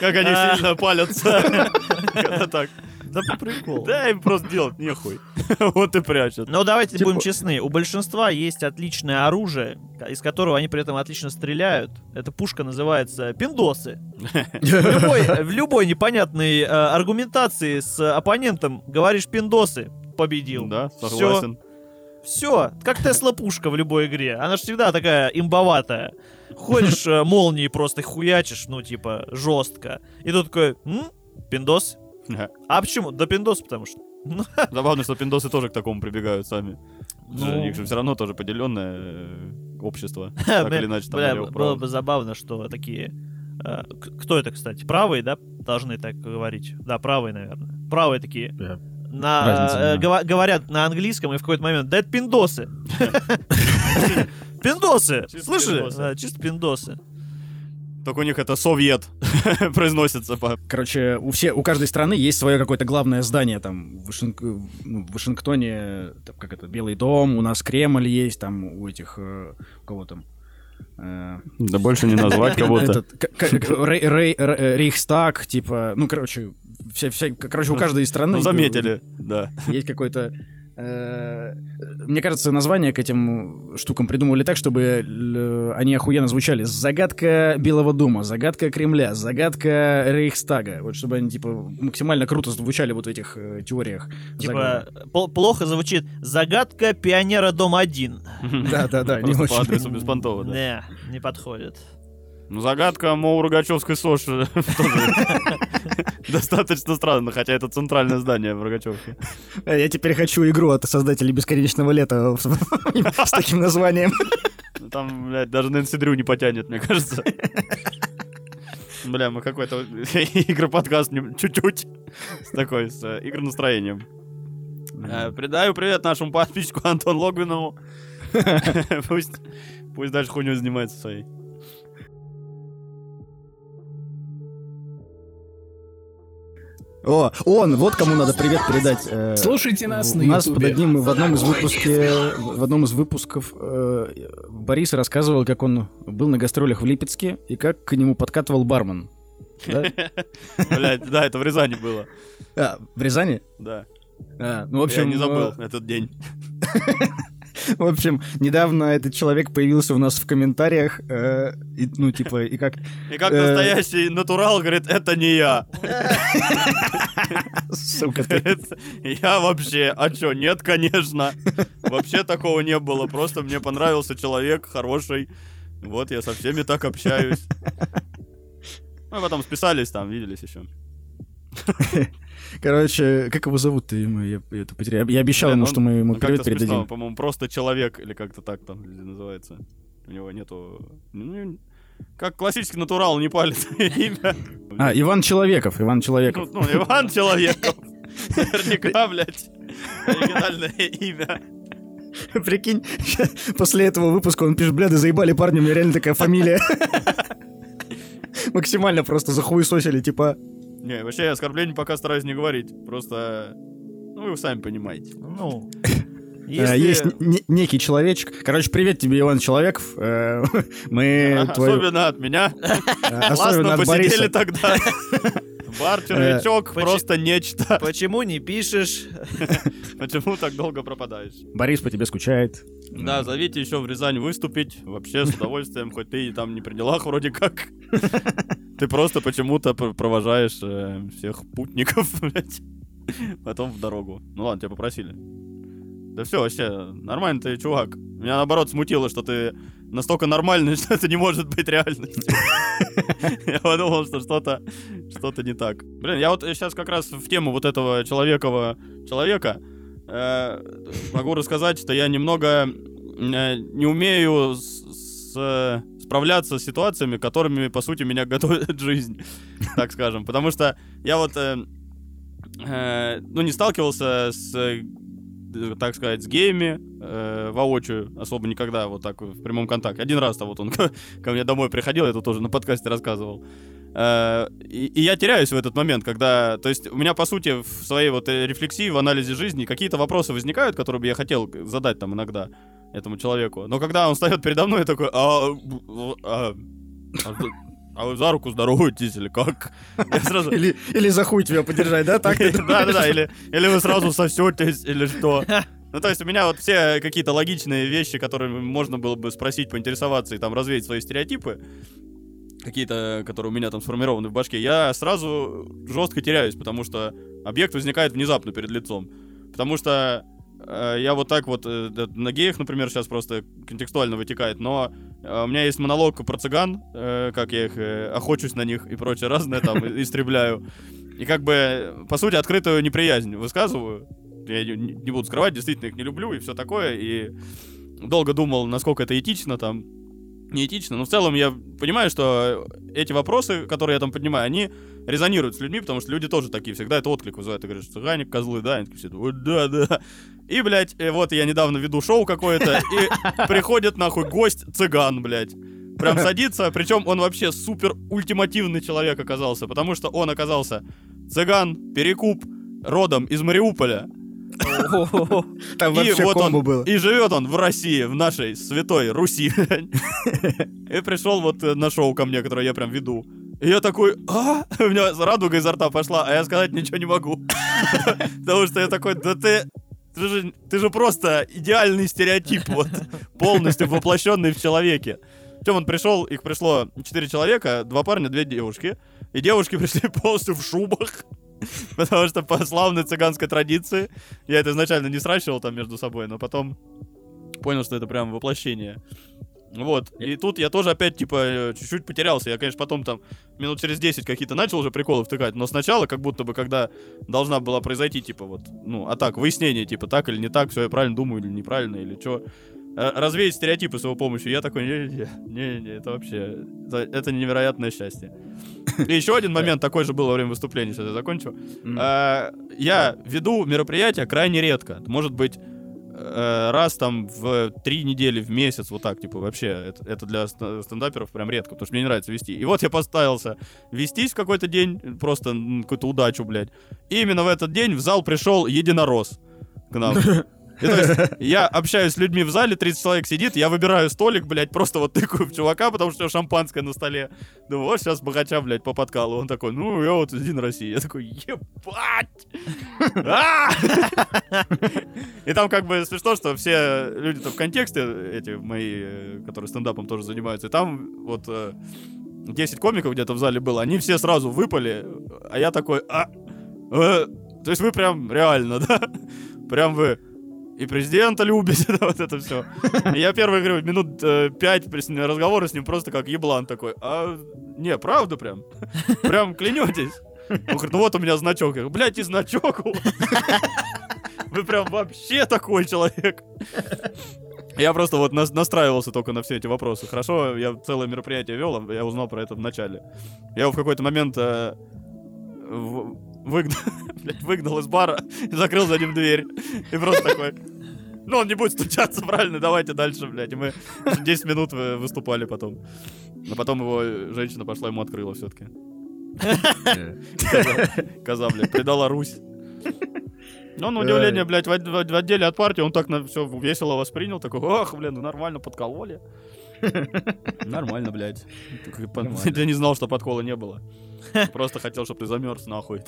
Как они А. сильно палятся. Так. Да по приколу. Да, им просто делать нехуй. Вот и прячут. Но давайте Типа- будем честны, у большинства есть отличное оружие, из которого они при этом отлично стреляют. Эта пушка называется пиндосы. В любой, в любой непонятной э, аргументации с оппонентом говоришь пиндосы, победил. Да, согласен. Все, как Тесла пушка в любой игре. Она же всегда такая имбоватая. Ходишь э, молнией просто хуячишь, ну типа жестко. И тут такой, м? Пиндос? А почему? Да пиндос, потому что. Ну, Забавно, что пиндосы тоже к такому прибегают сами. Ну. У них же все равно тоже поделенное э, общество. Так или иначе, там бля, было бы забавно, что такие... э, кто это, кстати? Правые, да? Должны так говорить. Да, правые, наверное. Правые такие. На, Разница, э, говорят на английском и в какой-то момент, да это пиндосы. Пиндосы! Слышали? пиндосы. Чисто пиндосы. Только у них это совет произносится по... Короче, у, все, у каждой страны есть свое какое-то главное здание. Там в, Вашинг- ну, в Вашингтоне, там, как это, Белый дом, у нас Кремль есть, там у этих, э, у кого там? Э, Да больше не назвать этот, к- к- Рей- Рей- Р- Рейхстаг, типа, ну, короче, вся, вся, короче, у каждой страны Ну, заметили, да. есть какой-то... э, Мне кажется, названия к этим штукам придумывали так, чтобы л- они охуенно звучали. Загадка Белого дома, загадка Кремля, загадка Рейхстага. Вот чтобы они, типа, максимально круто звучали вот в этих э, теориях. Типа, пл- плохо звучит «Загадка пионера дом 1». Да-да-да, не по очень. адресу да. Не, не подходит. Ну, загадка Моу Рогачевской тоже достаточно странно, хотя это центральное здание в Рогачевке. Э, Я теперь хочу игру от создателей Бесконечного лета с таким названием. Ну, Там, блядь, даже Нэнси Дрю не потянет, мне кажется. Бля, мы какой-то игроподкаст чуть-чуть с такой, с э, игронастроением. Э, Передаю привет нашему подписчику Антону Логвинову. Пусть, пусть дальше хуйней занимается своей. О, он, вот кому надо привет передать. Э, Слушайте нас У на нас под Ютубе. одним, в одном из выпуске, в одном из выпусков э, Борис рассказывал, как он был на гастролях в Липецке и как к нему подкатывал бармен. Да? Блядь, да, это в Рязани было. А, в Рязани? Да. А, ну, в общем, Я не забыл э, этот день. В общем, недавно этот человек появился у нас в комментариях, э, и, ну, типа, и как... И как Э. настоящий натурал говорит, это не я. Сука ты. Я вообще, а чё, нет, конечно. Вообще такого не было, просто мне понравился человек хороший. Вот я со всеми так общаюсь. Мы потом списались там, виделись еще. Короче, как его зовут-то? Я, я это потерял. Я обещал Блин, ему, он- что мы ему Он привет как-то смешно, передадим. по-моему, просто человек, или как-то так там называется. У него нету... ну, как классический натурал, не палит имя. А, Иван Человеков, Иван Человеков. Ну, ну, Иван Человеков. Наверняка, блядь, оригинальное имя. Прикинь, после этого выпуска он пишет, бля, да заебали парни, у меня реально такая фамилия. Максимально просто захуесосили, типа... Не, вообще я оскорблений пока стараюсь не говорить. Просто, ну, вы сами понимаете. Ну, э, если... Есть не- некий человечек. Короче, привет тебе, Иван Человеков. Э, Мы твою... Особенно от меня. э, Классно Особенно от посидели Бориса. тогда. Бар-червячок Почему- просто нечто. Почему не пишешь? Почему так долго пропадаешь? Борис по тебе скучает. Да, зовите еще в Рязань выступить. Вообще с удовольствием, хоть ты и там не при делах вроде как. Ты просто почему-то пр- провожаешь э, всех путников, блядь, потом в дорогу. Ну ладно, тебя попросили. Да все, вообще, нормальный ты чувак. Меня наоборот смутило, что ты настолько нормальный, что это не может быть реальностью. Я подумал, что что-то что-то не так. Блин, я вот сейчас как раз в тему вот этого человекового человека э, могу рассказать, что я немного э, не умею с- с- справляться с ситуациями, которыми, по сути, меня готовит жизнь, так скажем. Потому что я вот, э, э, ну, не сталкивался с, э, так сказать, с геями э, воочию особо никогда, вот так в прямом контакте. Один раз-то вот он ко, мне домой приходил, я тут тоже на подкасте рассказывал. Э, И, я теряюсь в этот момент, когда... То есть у меня, по сути, в своей вот э, рефлексии, в анализе жизни какие-то вопросы возникают, которые бы я хотел задать там иногда этому человеку. Но когда он встает передо мной, я такой... А, а, а за- а вы за руку здороваетесь или как? Сразу... Или, или за хуй тебя подержать, да? Так Да-да-да, или, или вы сразу сосетесь, или что. Ну, то есть у меня вот все какие-то логичные вещи, которые можно было бы спросить, поинтересоваться и там развеять свои стереотипы, какие-то, которые у меня там сформированы в башке, я сразу жестко теряюсь, потому что объект возникает внезапно перед лицом. Потому что я вот так вот, э, на геях, например, сейчас просто контекстуально вытекает, но э, у меня есть монолог про цыган, э, как я их э, охочусь на них и прочее разное там истребляю. И как бы, по сути, открытую неприязнь высказываю. Я не буду скрывать, действительно их не люблю и все такое. И долго думал, насколько это этично там, неэтично. Но в целом я понимаю, что эти вопросы, которые я там поднимаю, они резонируют с людьми, потому что люди тоже такие всегда это отклик вызывает. Ты говоришь, цыгане, козлы, да? Они все, «Ой, да, да. И, блядь, э, вот я недавно веду шоу какое-то, и приходит нахуй гость цыган, блядь. Прям садится, причем он вообще супер ультимативный человек оказался, потому что он оказался цыган, перекуп, родом из Мариуполя. Там И вообще вот он, было. и живет он в России, в нашей святой Руси. И пришел вот э, на шоу ко мне, которое я прям веду. И я такой, а? У меня радуга изо рта пошла, а я сказать ничего не могу. Потому что я такой, да ты... Ты же, ты же просто идеальный стереотип, вот, полностью воплощенный в человеке. Причем он пришел, их пришло четыре человека, два парня, две девушки. И девушки пришли полностью в шубах. Потому что по славной цыганской традиции, я это изначально не сращивал там между собой, но потом понял, что это прям воплощение. Вот. И тут я тоже опять, типа, э, чуть-чуть потерялся. Я, конечно, потом там минут через 10 какие-то начал уже приколы втыкать, но сначала, как будто бы, когда должна была произойти, типа, вот, ну, а так, выяснение, типа, так или не так, все я правильно думаю или неправильно, или что. Развеять стереотипы с его помощью. Я такой, не-не-не, не-не, это вообще, это, это невероятное счастье. И еще один момент такой же был во время выступления, сейчас я закончу. А, Я веду мероприятия крайне редко. Может быть, э, раз там в три недели в месяц, вот так, типа, вообще, это, это для ст- стендаперов прям редко, потому что мне не нравится вести. И вот я поставился вестись в какой-то день, просто какую-то удачу, блядь. И именно в этот день в зал пришел единорос к нам. И то есть я общаюсь с людьми в зале, 30 человек сидит, я выбираю столик, блядь, просто вот тыкаю в чувака, потому что шампанское на столе. Думаю, вот сейчас богача, блядь, по подкалу. Он такой, ну, я вот один России. Я такой, ебать! А! И там как бы смешно, что все люди-то в контексте, эти мои, э, которые стендапом тоже занимаются, и там вот э, 10 комиков где-то в зале было, они все сразу выпали, а я такой, а, э, то есть вы прям реально, да? Прям вы и президента любите, вот это все. Я первый, говорю, минут э, пять разговора с ним просто как еблан такой. А, не, правда прям? Прям клянетесь? Он говорит, ну вот у меня значок. Я говорю, блядь, и значок. Вы прям вообще такой человек. Я просто вот нас- настраивался только на все эти вопросы. Хорошо, я целое мероприятие вел, а я узнал про это в начале. Я в какой-то момент э, выгнал, блядь, выгнал из бара, закрыл за ним дверь. И просто такой... Ну, он не будет стучаться, правильно, давайте дальше, блядь. И мы 10 минут выступали потом. Но потом его женщина пошла, ему открыла все-таки. Коза, блядь, предала Русь. Но на удивление, блядь, в, от- в отделе от партии он так на все весело воспринял. Такой, ох, блин, ну нормально, подкололи. Нормально, блядь. Ты не знал, что подкола не было. Просто хотел, чтобы ты замерз нахуй.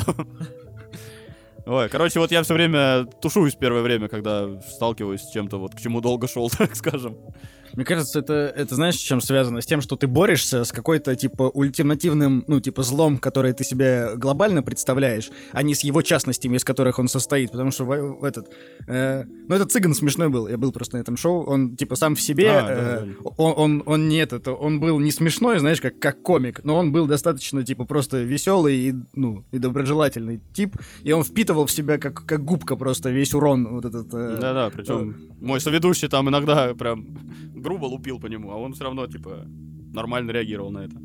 Ой, короче, вот я все время тушуюсь первое время, когда сталкиваюсь с чем-то, вот к чему долго шел, так скажем. Мне кажется, это, это знаешь, с чем связано? С тем, что ты борешься с какой-то, типа, ультимативным, ну, типа, злом, который ты себе глобально представляешь, а не с его частностями, из которых он состоит. Потому что в, в этот... э, ну, этот цыган смешной был. Я был просто на этом шоу. Он, типа, сам в себе... А, да, э, да. он, он, он не этот... Он был не смешной, знаешь, как, как комик, но он был достаточно, типа, просто веселый и, ну, и доброжелательный тип. И он впитывал в себя, как, как губка просто, весь урон вот этот... э, Да-да, причем мой соведущий там иногда прям грубо лупил по нему, а он все равно, типа, нормально реагировал на это.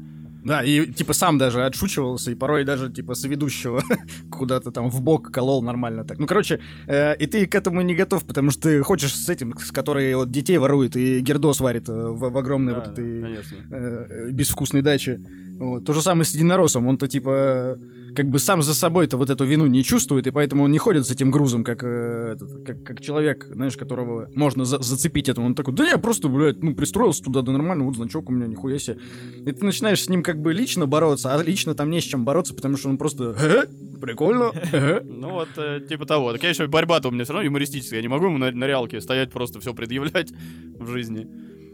Да, и типа сам даже отшучивался, и порой даже типа соведущего куда-то там в бок колол нормально так. Ну, короче, э, и ты к этому не готов, потому что ты хочешь с этим, с который вот детей ворует и гердос варит э, в, в огромной Да, вот да, этой конечно. э, безвкусной даче. Вот. То же самое с единороссом. Он-то типа как бы сам за собой-то вот эту вину не чувствует, и поэтому он не ходит с этим грузом, как, э, этот, как, как человек, знаешь, которого можно за- зацепить этому. Он такой, да я просто, блядь, ну, пристроился туда, да нормально, вот значок у меня, нихуя себе. И ты начинаешь с ним как бы лично бороться, а лично там не с чем бороться, потому что он просто, «Э, прикольно, э». Ну вот, э, типа того. Так еще борьба-то у меня все равно юмористическая. Я не могу ему на, на реалке стоять просто все предъявлять в жизни.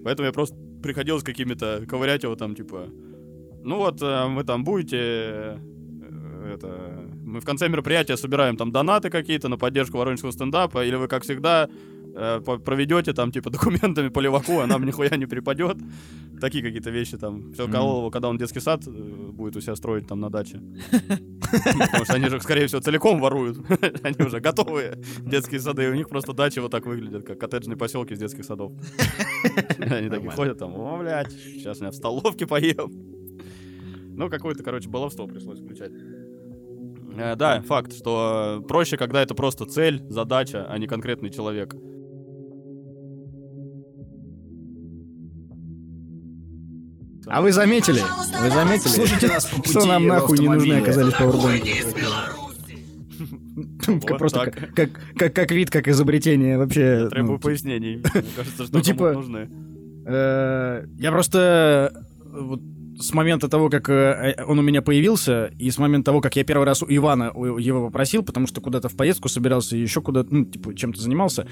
Поэтому я просто приходилось какими-то ковырять его там, типа... Ну вот, э, вы там будете... э, Это... Мы в конце мероприятия собираем там донаты какие-то на поддержку воронежского стендапа, или вы, как всегда, э, проведете там, типа, документами по леваку, а нам нихуя не припадет. Такие какие-то вещи там. Все. Кололова, когда он детский сад будет у себя строить там на даче. Потому что они же, скорее всего, целиком воруют. Они уже готовые детские сады, и у них просто дачи вот так выглядят, как коттеджные поселки из детских садов. Они такие ходят там, о, блядь, сейчас я в столовке поем. Ну, какое-то, короче, баловство пришлось включать. Э, Да, факт, что проще, когда это просто цель, задача, а не конкретный человек. А вы заметили? Вы заметили? Слушайте нас по Что пути нам в нахуй не нужны оказались пауэрбанки? Просто как, как, как, как вид, как изобретение вообще. Я требую ну, пояснений. Мне кажется, что ну, типа, нужны. Э, Я просто э, вот с момента того, как э, он у меня появился, и с момента того, как я первый раз у Ивана его попросил, потому что куда-то в поездку собирался еще куда-то, ну, типа, чем-то занимался,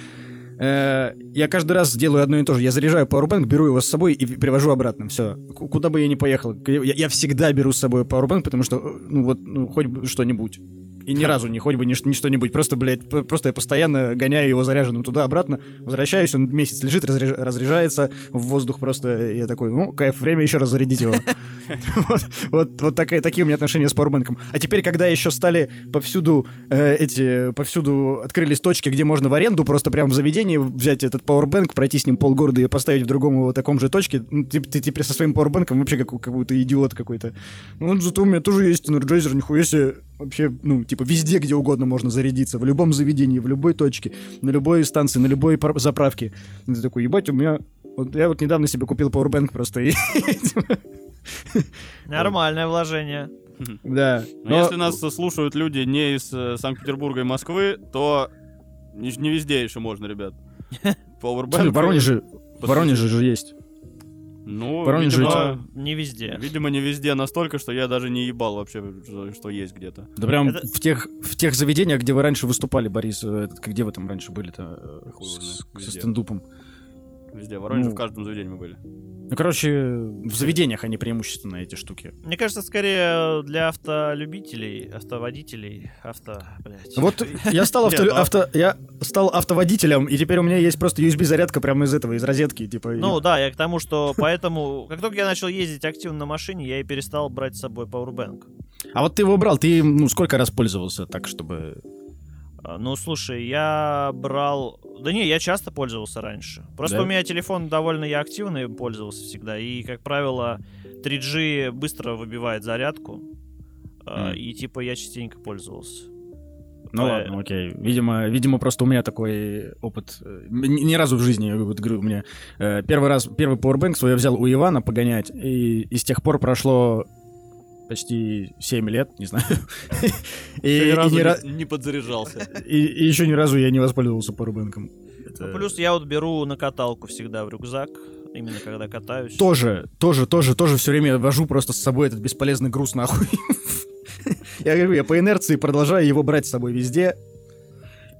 э, я каждый раз делаю одно и то же. Я заряжаю Powerbank, беру его с собой и привожу обратно. Все. Куда бы я ни поехал. Я, я всегда беру с собой Powerbank, потому что, э, ну, вот, ну, хоть что-нибудь. И ни разу не хоть бы ни, ни что-нибудь. Просто, блядь, просто я постоянно гоняю его заряженным туда-обратно. Возвращаюсь, он месяц лежит, разряж- разряжается в воздух просто. и Я такой, ну, кайф, время еще раз зарядить его. Вот, вот, вот такая, такие у меня отношения с пауэрбанком. А теперь, когда еще стали повсюду э, эти, повсюду открылись точки, где можно в аренду просто прямо в заведении взять этот пауэрбанк, пройти с ним полгорода и поставить в другом его таком же точке, ну, ты, ты теперь со своим пауэрбанком вообще как, какой-то идиот какой-то. Ну, зато у меня тоже есть энерджайзер, нихуя себе. Вообще, ну, типа, везде, где угодно можно зарядиться. В любом заведении, в любой точке, на любой станции, на любой заправке. Ты такой, ебать, у меня... Вот я вот недавно себе купил powerbank просто. и- Нормальное вложение. Да. Но Но- если нас слушают люди не из э, Санкт-Петербурга и Москвы, то не, не везде еще можно, ребят. Powerbank. В Воронеже, в. Воронеже же есть. Ну, Воронеже видимо, не везде. видимо, не везде настолько, что я даже не ебал вообще, что- что есть где-то. Да прям Это- в, тех, в тех заведениях, где вы раньше выступали, Борис, э, этот, где вы там раньше были-то? э, с- знает, Со стендупом. Везде. В Воронеже Ну. в каждом заведении мы были. Ну, короче, в заведениях они преимущественно эти штуки. Мне кажется, скорее для автолюбителей, автоводителей, авто, блядь. Вот я стал, авто, Нет, ну, авто- я стал автоводителем, и теперь у меня есть просто USB-зарядка прямо из этого, из розетки, типа. и- Ну да, я к тому, что поэтому, как только я начал ездить активно на машине, я и перестал брать с собой Powerbank. А вот ты его брал, ты ну сколько раз пользовался так, чтобы... А, Ну, слушай, я брал... Да не, я часто пользовался раньше. Просто Да? у меня телефон довольно я активно им пользовался всегда. И, как правило, 3G быстро выбивает зарядку. Мгм. И типа я частенько пользовался. Ну Э, ладно, окей. Видимо, видимо, просто у меня такой опыт. э, Ни, ни разу в жизни, я вот говорю, у меня э, первый раз, первый powerbank свой я взял у Ивана погонять, и, и с тех пор прошло почти 7 лет, не знаю. И, не- подзаряжался. и- и еще ни разу я не воспользовался powerbank'ом. Это- Ну, плюс я вот беру на каталку всегда в рюкзак. именно когда катаюсь. Тоже, тоже, тоже, тоже все время вожу просто с собой этот бесполезный груз нахуй. Я говорю, я по инерции продолжаю его брать с собой везде.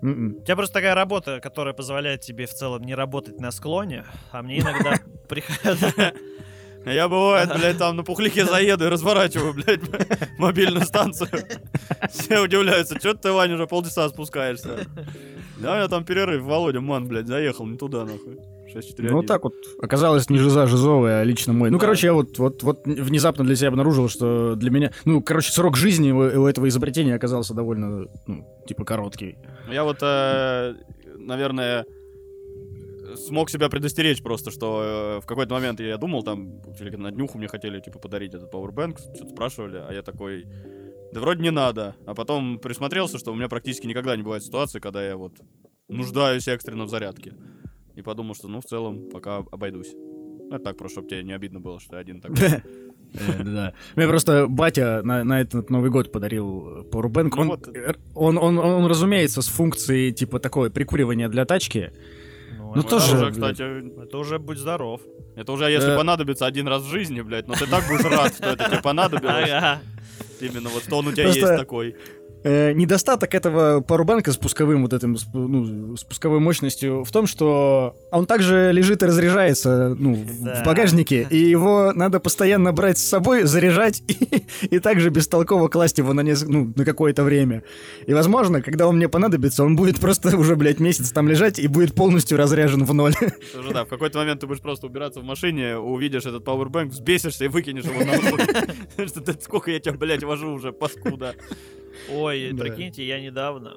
М-м. У тебя просто такая работа, которая позволяет тебе в целом не работать на склоне, а мне иногда приходится... Я бывает, блядь, там на пухляке заеду и разворачиваю, блядь, мобильную станцию. Все удивляются, что ты, Ваня, уже полчаса спускаешься. Да, у меня там перерыв, Володя, ман, блядь, заехал не туда, нахуй. 6-4-1. Ну, вот так вот оказалось не жиза жизовая, а лично мой. Ну, Да. короче, я вот, вот, вот внезапно для себя обнаружил, что для меня... Ну, короче, срок жизни у, у этого изобретения оказался довольно, ну, типа, короткий. Я вот, э, наверное, смог себя предостеречь просто, что э, в какой-то момент я думал, там, на днюху мне хотели, типа, подарить этот Powerbank, что-то спрашивали, а я такой, да вроде не надо. А потом присмотрелся, что у меня практически никогда не бывает ситуации, когда я вот нуждаюсь экстренно в зарядке. И подумал, что, ну, в целом, пока обойдусь. Ну, Это так, просто, чтобы тебе не обидно было, что я один такой. Э, Да. Мне просто батя на, на этот Новый год подарил Powerbank. Ну Он, он, он, он, разумеется, с функцией, типа, такое прикуривание для тачки. Ну, Ну, это тоже, Это уже- кстати, Это уже будь здоров. это уже если Э. понадобится один раз в жизни, блядь, но ты так будешь рад, что это тебе понадобилось. Именно вот что он у тебя есть такой. Э, недостаток этого Powerbank с пусковым вот этим, ну, с пусковой мощностью в том, что он также лежит и разряжается, ну, в- Да. в багажнике, и его надо постоянно брать с собой, заряжать и, и также бестолково класть его на, нес- ну, на какое-то время. И, возможно, когда он мне понадобится, он будет просто уже, блядь, месяц там лежать и будет полностью разряжен в ноль. Слушай, да, в какой-то момент ты будешь просто убираться в машине, увидишь этот пауэрбэнк, взбесишься и выкинешь его ты- Сколько я тебя, блядь, вожу уже, паскуда. Ой, Да. прикиньте, я недавно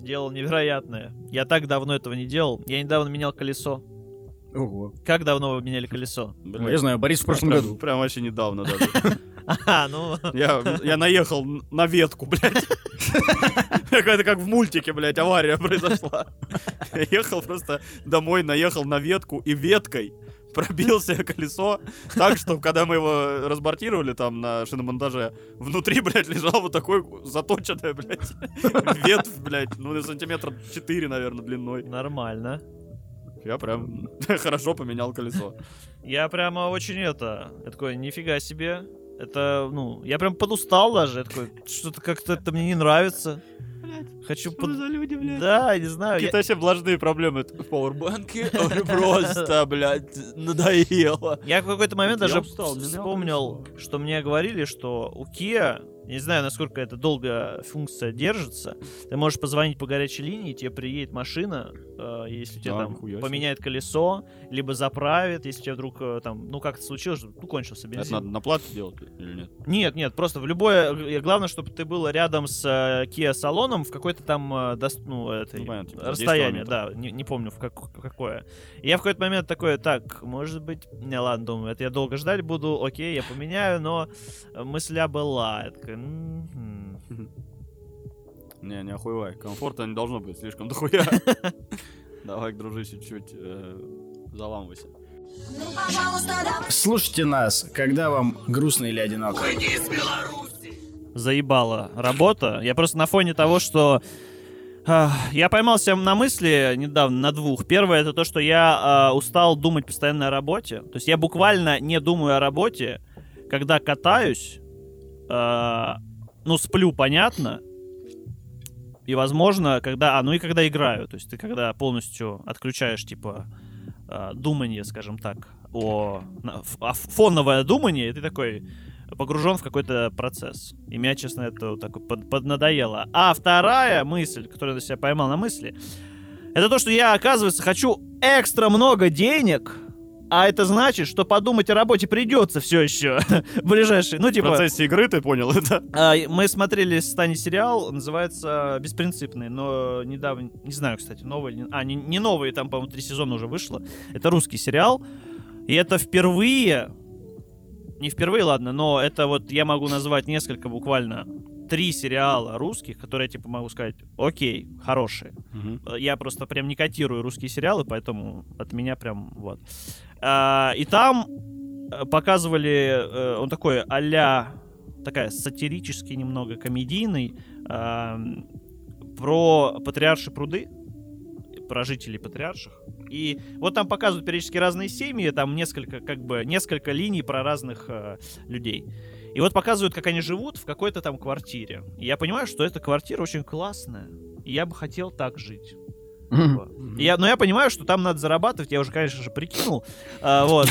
делал невероятное. Я так давно этого не делал. Я недавно менял колесо. Ого. Как давно вы меняли колесо? Ну, я знаю, Борис в прошлом Прям- году. Прям вообще недавно даже. А, ну... Я, я наехал на ветку, блядь. Какая-то как в мультике, блядь, авария произошла. Я ехал просто домой, наехал на ветку и веткой пробил себе колесо так, что когда мы его разбортировали там на шиномонтаже, внутри, блядь, лежал вот такой заточенная, блядь, ветвь, блядь, ну, сантиметра 4, наверное, длиной. Нормально. Я прям хорошо поменял колесо. Я прямо очень это... Я такой, нифига себе. Это, ну, я прям подустал даже. Я такой, что-то как-то это мне не нравится. Хочу под... за люди, блядь? Да, не знаю. я- Какие-то вообще влажные проблемы в пауэрбанке. Просто, блядь, надоело. Я в какой-то момент Я даже вспомнил, что мне говорили, что у Kia, я не знаю, насколько это долго функция держится, ты можешь позвонить по горячей линии, тебе приедет машина, э, если у тебя Да, там себе. поменяет колесо, либо заправит, если тебя вдруг э, там, ну как-то случилось, ну кончился Это бензин. надо на плату делать или нет? Нет, нет, просто в любое, э, главное, чтобы ты был рядом с э, Kia салоном в какой-то там, э, дос- ну, этой, Ну, понятно, 10 расстояние, да, не, не помню в как- какое. И я в какой-то момент такой, так, может быть, не, ладно, думаю, это я долго ждать буду, окей, я поменяю, но мысля была, я. Не, не охуевай. Комфорта не должно быть слишком дохуя. Давай, дружище, чуть э, заламывайся. Слушайте нас, когда вам грустно или одиноко. Уйди из Беларуси! заебала работа. Я просто на фоне того, что а, я поймался на мысли недавно на двух. Первое это то, что я а, устал думать постоянно о работе. То есть я буквально не думаю о работе, когда катаюсь. А, ну, сплю, понятно. И, возможно, когда... А, ну и когда играю. То есть ты когда полностью отключаешь, типа, а, думание, скажем так, о... ф- а фоновое думание, и ты такой погружен в какой-то процесс. И меня, честно, это вот так под, поднадоело. А вторая мысль, которую я себя поймал на мысли, это то, что я, оказывается, хочу экстра много денег, а это значит, что подумать о работе придется все еще в ближайшие... Ну, В типа... процессе игры ты понял это? А, Мы смотрели с Таней сериал, называется «Беспринципный», но недавно, не знаю, кстати, новый, или а, не, не новый, там, по-моему, три сезона уже вышло. Это русский сериал, и это впервые, не впервые, ладно, но это вот я могу назвать несколько буквально три сериала русских, которые я, типа, могу сказать, окей, хорошие. Э, Я просто прям не котирую русские сериалы, поэтому от меня прям вот. А, и там э, показывали, э, он такой а такая сатирический немного комедийный, про патриарши пруды. про жителей патриарших. И вот там показывают периодически разные семьи, там несколько, как бы, несколько линий про разных э, людей. И вот показывают, как они живут в какой-то там квартире. И я понимаю, что эта квартира очень классная. И я бы хотел так жить. Я, но я понимаю, что там надо зарабатывать, я уже, конечно же, прикинул. А, вот.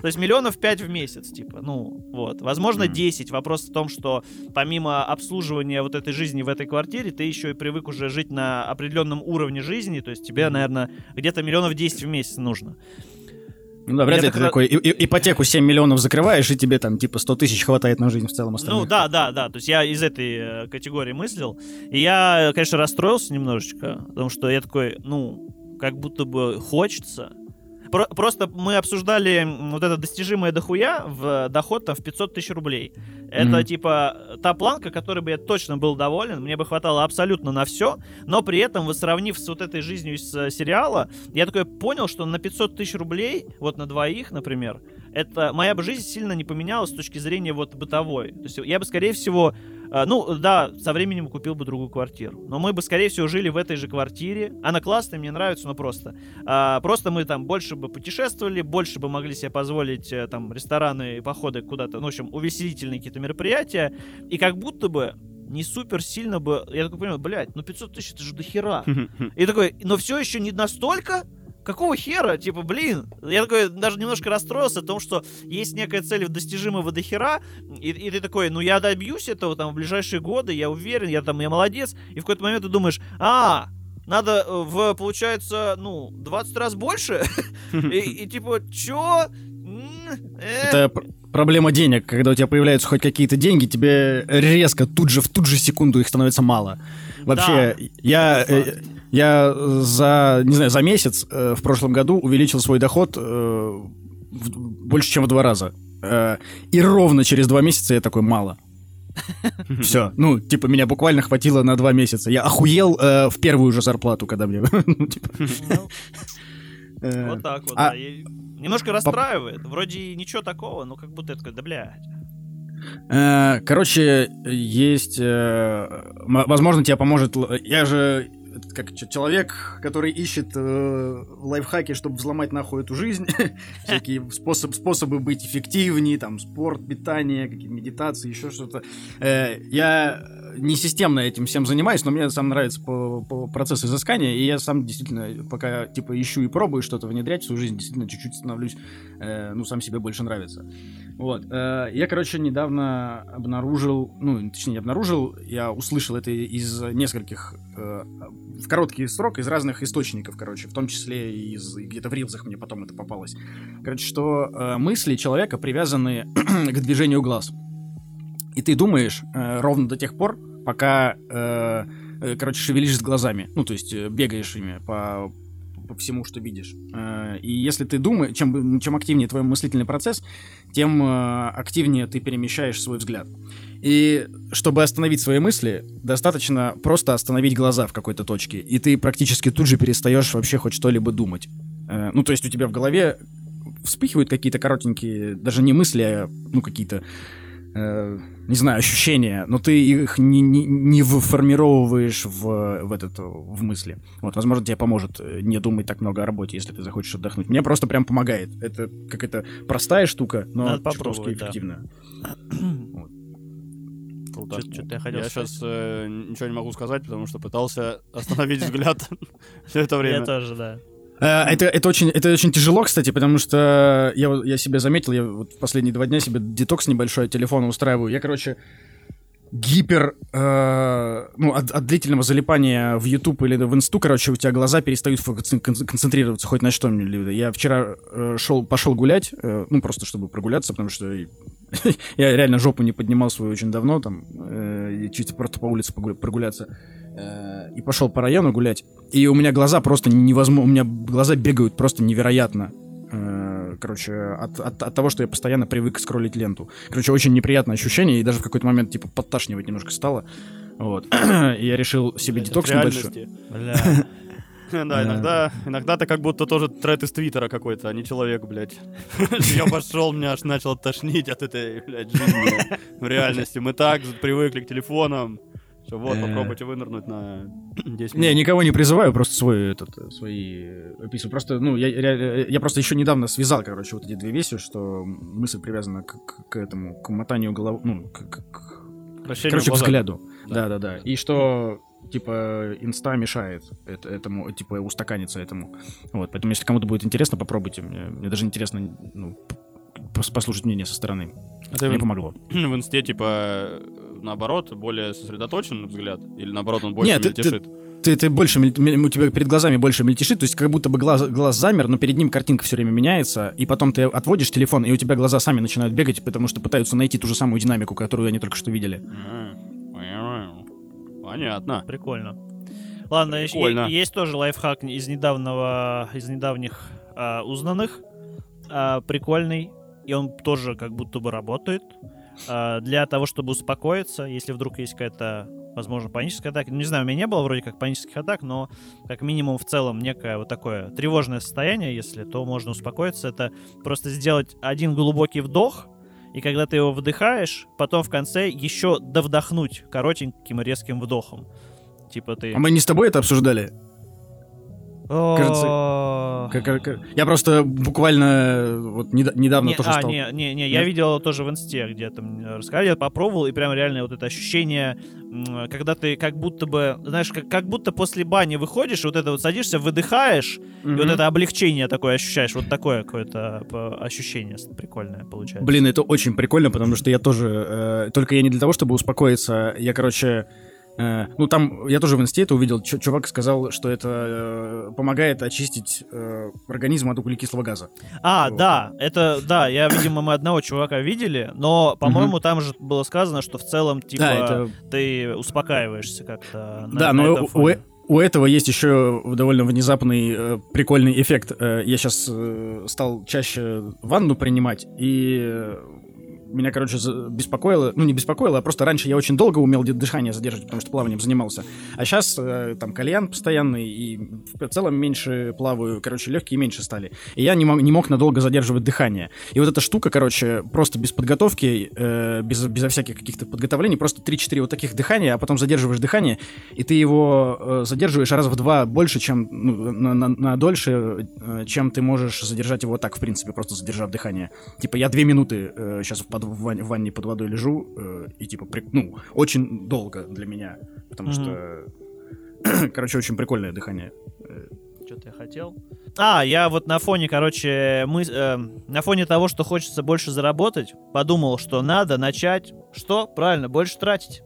То есть, миллионов 5 в месяц, типа. Ну, вот. Возможно, Мгм. 10. Вопрос в том, что помимо обслуживания вот этой жизни в этой квартире, ты еще и привык уже жить на определенном уровне жизни. То есть тебе, наверное, где-то миллионов 10 в месяц нужно. Ну да, вряд ли ты на- такой ипотеку 7 миллионов закрываешь, и тебе там типа 100 тысяч хватает на жизнь в целом Ну остальных. да, да, да. То есть я из этой э, категории мыслил. И я, конечно, расстроился немножечко, потому что я такой, ну, как будто бы хочется. Про- просто мы обсуждали вот это достижимое дохуя в э, доход там в 500 тысяч рублей. Это Мгм. типа та планка, которой бы я точно был доволен, мне бы хватало абсолютно на все, но при этом, вот сравнив с вот этой жизнью из э, сериала, я такой понял, что на 500 тысяч рублей, вот на двоих, например, это моя бы жизнь сильно не поменялась с точки зрения вот бытовой. То есть я бы, скорее всего, э, ну да, со временем купил бы другую квартиру, но мы бы, скорее всего, жили в этой же квартире. Она классная, мне нравится, но просто. А, просто мы там больше бы путешествовали, больше бы могли себе позволить э, там рестораны и походы куда-то, ну, в общем, увеселительные какие-то мероприятия, и как будто бы не супер сильно бы... Я такой понимаю, блядь, ну 500 тысяч это же до хера. И такой, но все еще не настолько? Какого хера? Типа, блин. Я такой даже немножко расстроился о том, что есть некая цель достижимого до хера, и, и ты такой, ну я добьюсь этого там в ближайшие годы, я уверен, я там, я молодец. И в какой-то момент ты думаешь, а, надо э, в, получается, ну, 20 раз больше? И, типа, чё? Э. Это пр- проблема денег. Когда у тебя появляются хоть какие-то деньги, тебе резко тут же, в ту же секунду их становится мало. Вообще, я, э, факт. Я за, не знаю, за месяц э, в прошлом году увеличил свой доход э, в- больше, чем в два раза. Э, И ровно через два месяца я такой, мало. Все, ну, типа, меня буквально хватило на два месяца. Я охуел э, в первую же зарплату, когда мне... ну, типа, э, Вот так вот, а- да. Немножко расстраивает. Вроде ничего такого, но как будто такой, да блядь. Э, Короче, есть... э, Возможно, тебе поможет... Я же как человек, который ищет э, лайфхаки, чтобы взломать нахуй эту жизнь, всякие способ, способы быть эффективнее, там, спорт, питание, какие-то медитации, еще что-то. Э, я не системно этим всем занимаюсь, но мне сам нравится по, по процессу изыскания, и я сам действительно, пока, типа, ищу и пробую что-то внедрять в свою жизнь, действительно чуть-чуть становлюсь, э, ну, сам себе больше нравится. Вот. э, Я, короче, недавно обнаружил, ну, точнее, не обнаружил, я услышал это из нескольких, э, в короткий срок, из разных источников, короче, в том числе из где-то в рилзах мне потом это попалось. Короче, что э, мысли человека привязаны к движению глаз. И ты думаешь э, ровно до тех пор, пока, э, э, короче, шевелишь глазами. Ну, то есть э, бегаешь ими по, по всему, что видишь. Э, и если ты думаешь, чем, чем активнее твой мыслительный процесс, тем э, активнее ты перемещаешь свой взгляд. И чтобы остановить свои мысли, достаточно просто остановить глаза в какой-то точке, и ты практически тут же перестаешь вообще хоть что-либо думать. Э, ну, то есть у тебя в голове вспыхивают какие-то коротенькие, даже не мысли, а ну какие-то, э, не знаю, ощущения, но ты их не, не, не формировываешь в, в этот в мысли. Вот, возможно, тебе поможет э, не думать так много о работе, если ты захочешь отдохнуть. Мне просто прям помогает. Это какая-то простая штука, но Надо чертовски попробовать, да. эффективная. Круто. Чё-то я хотел Я сказать. сейчас ничего не могу сказать, потому что пытался остановить взгляд все это время. Я тоже, да. Э, Это, это, очень, это очень тяжело, кстати, потому что я, я себе заметил, я вот последние два дня себе детокс небольшой от телефона устраиваю. Я, короче, гипер, э, ну, от, от длительного залипания в YouTube или в Инсту, короче, у тебя глаза перестают концентрироваться хоть на что мне. Я вчера э, шел, пошел гулять, э, ну, просто чтобы прогуляться, потому что я реально жопу не поднимал свою очень давно, там, э, чуть просто по улице прогуляться. Э, и пошел по району гулять. И у меня глаза просто невозможно, у меня глаза бегают просто невероятно. Э, Короче, от, от, от того, что я постоянно привык скроллить ленту. Короче, очень неприятное ощущение, и даже в какой-то момент, типа, подташнивать немножко стало. Вот. и я решил себе Блядь, детокс небольшой. Да, иногда, иногда ты как будто тоже тред из Твиттера какой-то, а не человек, блядь. Я пошел, меня аж начал тошнить от этой, блядь, жизни в реальности. Мы так привыкли к телефонам. Что вот, Э. попробуйте вынырнуть на 10 Не, минут. никого не призываю, просто свой этот, э, свои э, описываю. Просто, ну, я, ре- я просто еще недавно связал, короче, вот эти две вещи, что мысль привязана к, к- к этому, к мотанию головы, ну, к, к- к- короче, к взгляду. Да. Да, да, да. И что, типа, инста мешает это- этому, типа, устаканиться этому. Вот, поэтому, если кому-то будет интересно, попробуйте. Мне, мне даже интересно, ну, послушать мнение со стороны. Это Мне в- помогло. в инсте, типа, наоборот, более сосредоточен взгляд? Или наоборот, он больше Нет, ты- ты- мельтешит? Ты, ты больше, у тебя перед глазами больше мельтешит, то есть как будто бы глаз, глаз замер, но перед ним картинка все время меняется, и потом ты отводишь телефон, и у тебя глаза сами начинают бегать, потому что пытаются найти ту же самую динамику, которую они только что видели. Понятно. Прикольно. Ладно, есть- Прикольно. есть тоже лайфхак из недавнего, из недавних а, узнанных, а, прикольный, и он тоже как будто бы работает. А, для того, чтобы успокоиться, если вдруг есть какая-то, возможно, паническая атака. Не знаю, у меня не было вроде как панических атак, но как минимум в целом некое вот такое тревожное состояние, если, то можно успокоиться. Это просто сделать один глубокий вдох, и когда ты его вдыхаешь, потом в конце еще довдохнуть коротеньким резким вдохом. Типа ты... А мы не с тобой это обсуждали? Кажется. Как- как- Я просто буквально э, вот неда- недавно Не, тоже а, стал... не, не, не, я Нет? видел тоже в инсте где-то мне рассказали, я попробовал, и прям реально вот это ощущение, м, когда ты как будто бы, знаешь, как, как будто после бани выходишь, вот это вот садишься, выдыхаешь, и вот это облегчение такое ощущаешь, вот такое какое-то э, ощущение прикольное получается. Блин, это очень прикольно, потому что я тоже... э, только я не для того, чтобы успокоиться, я, короче... э, ну, там, я тоже в инсте это увидел, чу- чувак сказал, что это э, помогает очистить э, организм от углекислого газа. А, Вот. да, это, да, я, видимо, мы одного чувака видели, но, по-моему, там же было сказано, что в целом, типа, Да, это... ты успокаиваешься как-то на, Да, на но у, у этого есть еще довольно внезапный э, прикольный эффект. Э, я сейчас стал чаще ванну принимать, и э, меня, короче, беспокоило, ну не беспокоило, а просто раньше я очень долго умел дыхание задерживать, потому что плаванием занимался. А сейчас там кальян постоянный, и в целом меньше плаваю, короче, легкие меньше стали. И я не мог, не мог надолго задерживать дыхание. И вот эта штука, короче, просто без подготовки, э, без, безо всяких каких-то подготовлений, просто 3-4 вот таких дыхания, а потом задерживаешь дыхание, и ты его э, задерживаешь раз в два больше, чем ну, на, на- на дольше, э, чем ты можешь задержать его так, в принципе, просто задержав дыхание. Типа я две минуты сейчас в, под- в вань- в ванне под водой лежу, э, и типа, при- ну, очень долго для меня, потому Мгм. что, короче, очень прикольное дыхание. Что-то я хотел. А, я вот на фоне, короче, мы, э, на фоне того, что хочется больше заработать, подумал, что надо начать, что? Правильно, больше тратить.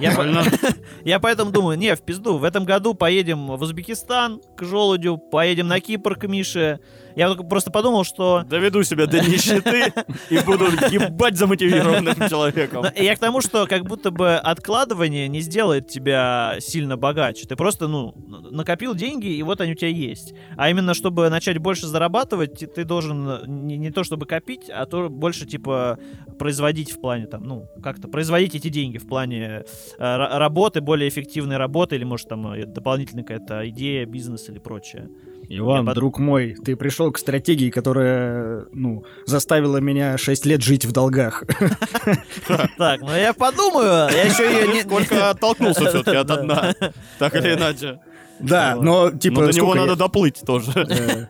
Я, по- я поэтому думаю, не, в пизду, в этом году поедем в Узбекистан к желудю, поедем на Кипр к Мише. Я просто подумал, что... Доведу себя до нищеты и буду ебать замотивированным человеком. И я к тому, что как будто бы откладывание не сделает тебя сильно богаче. Ты просто, ну, накопил деньги, и вот они у тебя есть. А именно, чтобы начать больше зарабатывать, ты- должен не, не то чтобы копить, а то больше, типа, производить в плане, там, ну, как-то производить эти деньги в плане э, ра- работы, более эффективной работы, или, может, там, э, дополнительная какая-то идея, бизнес или прочее. Иван, Я под- друг мой, ты пришел к стратегии, которая, ну, заставила меня 6 лет жить в долгах. Так, ну я подумаю, я еще ее не... Сколько оттолкнулся все-таки от дна, так или иначе. Да, но, типа, Но до него надо доплыть тоже. Э,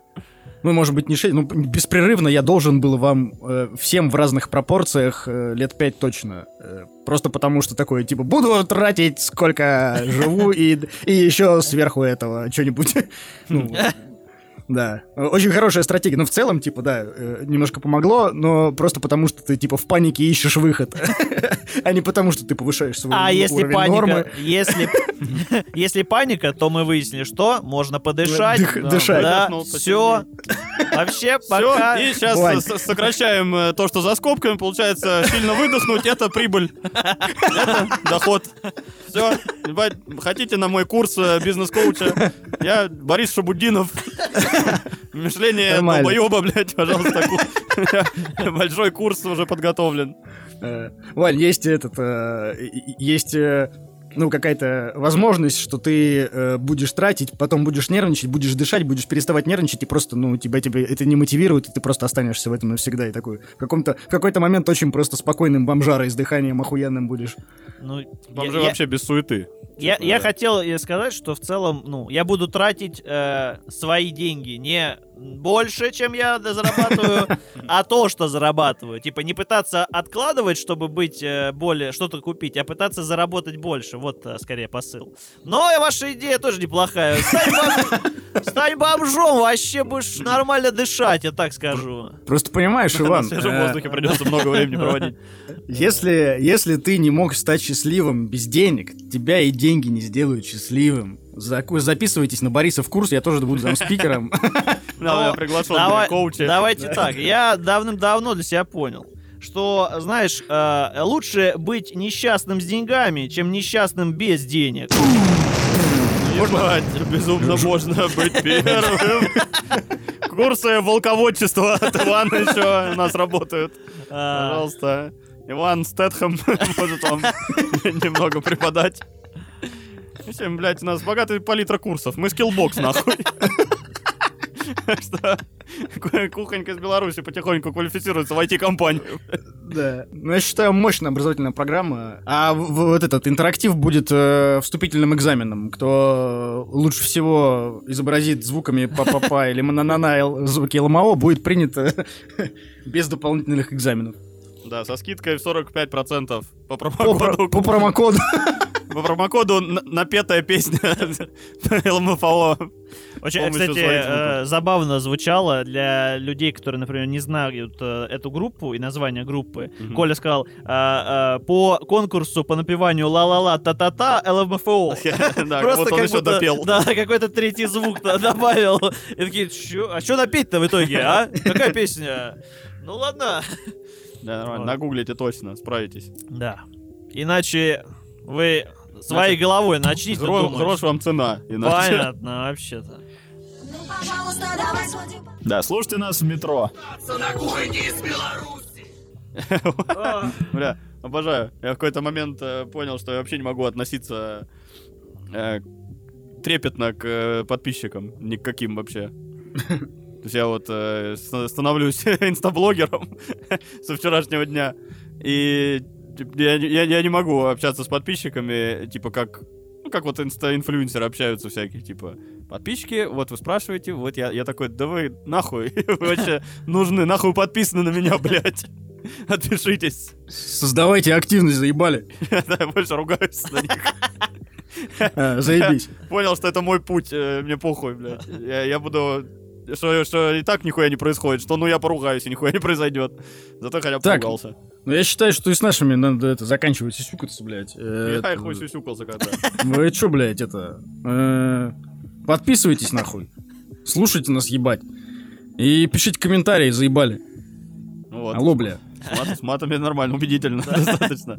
Ну, может быть, не 6, ну, беспрерывно я должен был вам э, всем в разных пропорциях э, лет 5 точно. Э, просто потому что такое, типа, буду тратить сколько живу и, и еще сверху этого что-нибудь. Ну, да. Очень хорошая стратегия. Но в целом, типа, да, э, немножко помогло, но просто потому что ты, типа, в панике ищешь выход. А не потому что ты повышаешь свой А если паника, нормы. если, если паника, то мы выяснили, что можно подышать. Дых- дышать. Да, все. Вообще, Все, пока... и сейчас сокращаем э, то, что за скобками. Получается, сильно выдохнуть, это прибыль. Это доход. Все, хотите на мой курс э, бизнес-коуча? Я Борис Шабудинов. Мышление долбоеба, блядь, пожалуйста. Большой курс уже подготовлен. Э, Вань, есть этот, э, есть, э, ну, какая-то возможность, что ты э, будешь тратить, потом будешь нервничать, будешь дышать, будешь переставать нервничать, и просто, ну, тебя, тебя это не мотивирует, и ты просто останешься в этом навсегда, и такой, в каком-то, в какой-то момент очень просто спокойным бомжарой с дыханием охуенным будешь. Ну, Там я- же я- вообще без суеты. Я, Типа, я да. хотел э, сказать, что в целом, ну, я буду тратить э, свои деньги не больше, чем я зарабатываю, а то, что зарабатываю. Типа не пытаться откладывать, чтобы быть э, более что-то купить, а пытаться заработать больше. Вот э, скорее посыл. Но и ваша идея тоже неплохая. Стань, бом- стань бомжом, вообще будешь нормально дышать, я так скажу. Просто понимаешь, Иван, свежем э, воздухе придется много времени проводить. если, если ты не мог стать счастливым без денег, тебя и деньги не сделают счастливым. Записывайтесь на Бориса в курс, я тоже буду там спикером. Да, я коуча. Давайте так. Я давным-давно для себя понял, что, знаешь, э, лучше быть несчастным с деньгами, чем несчастным без денег. Ебать, безумно можно быть первым. Курсы волководчества от Ивана еще у нас работают. А, Пожалуйста. Иван Стэтхэм может вам немного преподать. Всем, блядь, у нас богатый палитра курсов. Мы Skillbox, нахуй. Что ку- кухонька из Беларуси потихоньку квалифицируется в IT-компанию. Да. Ну, я считаю, мощная образовательная программа. А вот этот интерактив будет э, вступительным экзаменом. Кто лучше всего изобразит звуками па-па-па или на звуки LMAO, будет принят э, без дополнительных экзаменов. Да, со скидкой в 45% по По, про- промокоду. по промокоду. По промокоду напетая песня ЛМФО. Очень, Полностью кстати, э, забавно звучало для людей, которые, например, не знают э, эту группу и название группы. Коля сказал, а, а, по конкурсу по напеванию ла-ла-ла та-та-та ЛМФО. Да, Просто как еще будто, допел. Да, какой-то третий звук добавил. И такие, «Чё? а что напеть-то в итоге, а? Какая песня? Ну ладно. Да, нормально. Вот. Нагуглите точно, справитесь. Да. Иначе вы своей головой начните Гро- думать. Грош вам цена. иначе. Понятно, вообще-то. Пожалуйста, давай сводим Да, слушайте нас в метро. Бля, обожаю. Я в какой-то момент э, понял, что я вообще не могу относиться э, трепетно к э, подписчикам. Никаким вообще. То есть я вот э, ста- становлюсь инстаблогером со вчерашнего дня. И я, не- я, я не могу общаться с подписчиками, типа как... Ну, как вот инста-инфлюенсеры общаются всякие, типа, подписчики, вот вы спрашиваете, вот я, я такой, да вы нахуй, вы вообще нужны, нахуй подписаны на меня, блядь. Отпишитесь. Создавайте активность, заебали. Да, я больше ругаюсь на них. А, Заебись. Понял, что это мой путь, э, мне похуй, блядь. Я буду... Что, что и так нихуя не происходит, что ну я поругаюсь, и нихуя не произойдет. Зато хотя бы Так. поругался. Ну, я считаю, что и с нашими надо это заканчивать сюсюкаться, блядь. Э, Я это- хуй сюсюкался когда. Вы чё, блядь, это... э, Подписывайтесь, нахуй. Слушайте нас, ебать. И пишите комментарии, заебали. Ну вот. Алло, бля. С, мат- с матами нормально, убедительно, достаточно.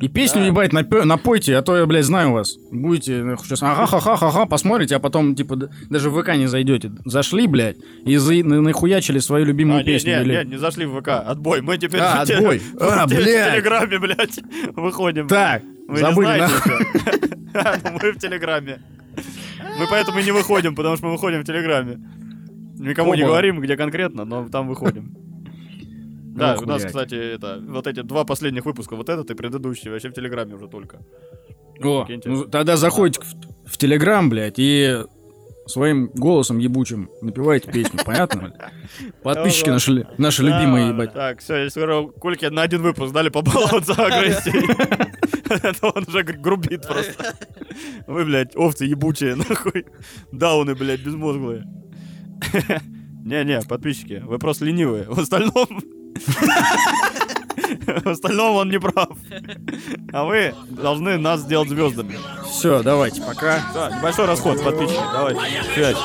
И песню, Да. ебать, напё- напойте, а то я, блядь, знаю вас. Будете сейчас ага-ха-ха-ха-ха, посмотрите, а потом, типа, даже в ВК не зайдете. Зашли, блядь, и за... на- нахуячили свою любимую А, не, песню. не, или- не, не зашли в ВК. Отбой. Мы теперь А, в отбой. в А, те- в блядь. Телеграме, блядь, выходим. Так, Вы не забыли, знаете? А, ну Мы в Телеграме. Мы поэтому и не выходим, потому что мы выходим в Телеграме. Никому не говорим, где конкретно, но там выходим. Да, Ох, у нас, блядь. кстати, это, вот эти два последних выпуска, вот этот и предыдущий, вообще в Телеграме уже только. О, ну, тогда заходите в, в Телеграм, блядь, и своим голосом ебучим напевайте песню, понятно? Подписчики наши, наши любимые, ебать. Так, все, я скоро Кольке на один выпуск дали побаловаться агрессией. Это он уже грубит просто. Вы, блядь, овцы ебучие, нахуй. Дауны, блядь, безмозглые. Не-не, подписчики, вы просто ленивые. В остальном... В остальном он не прав. А вы должны нас сделать звездами. Все, давайте, пока. Да, небольшой расход, подписчики, давайте. Связь.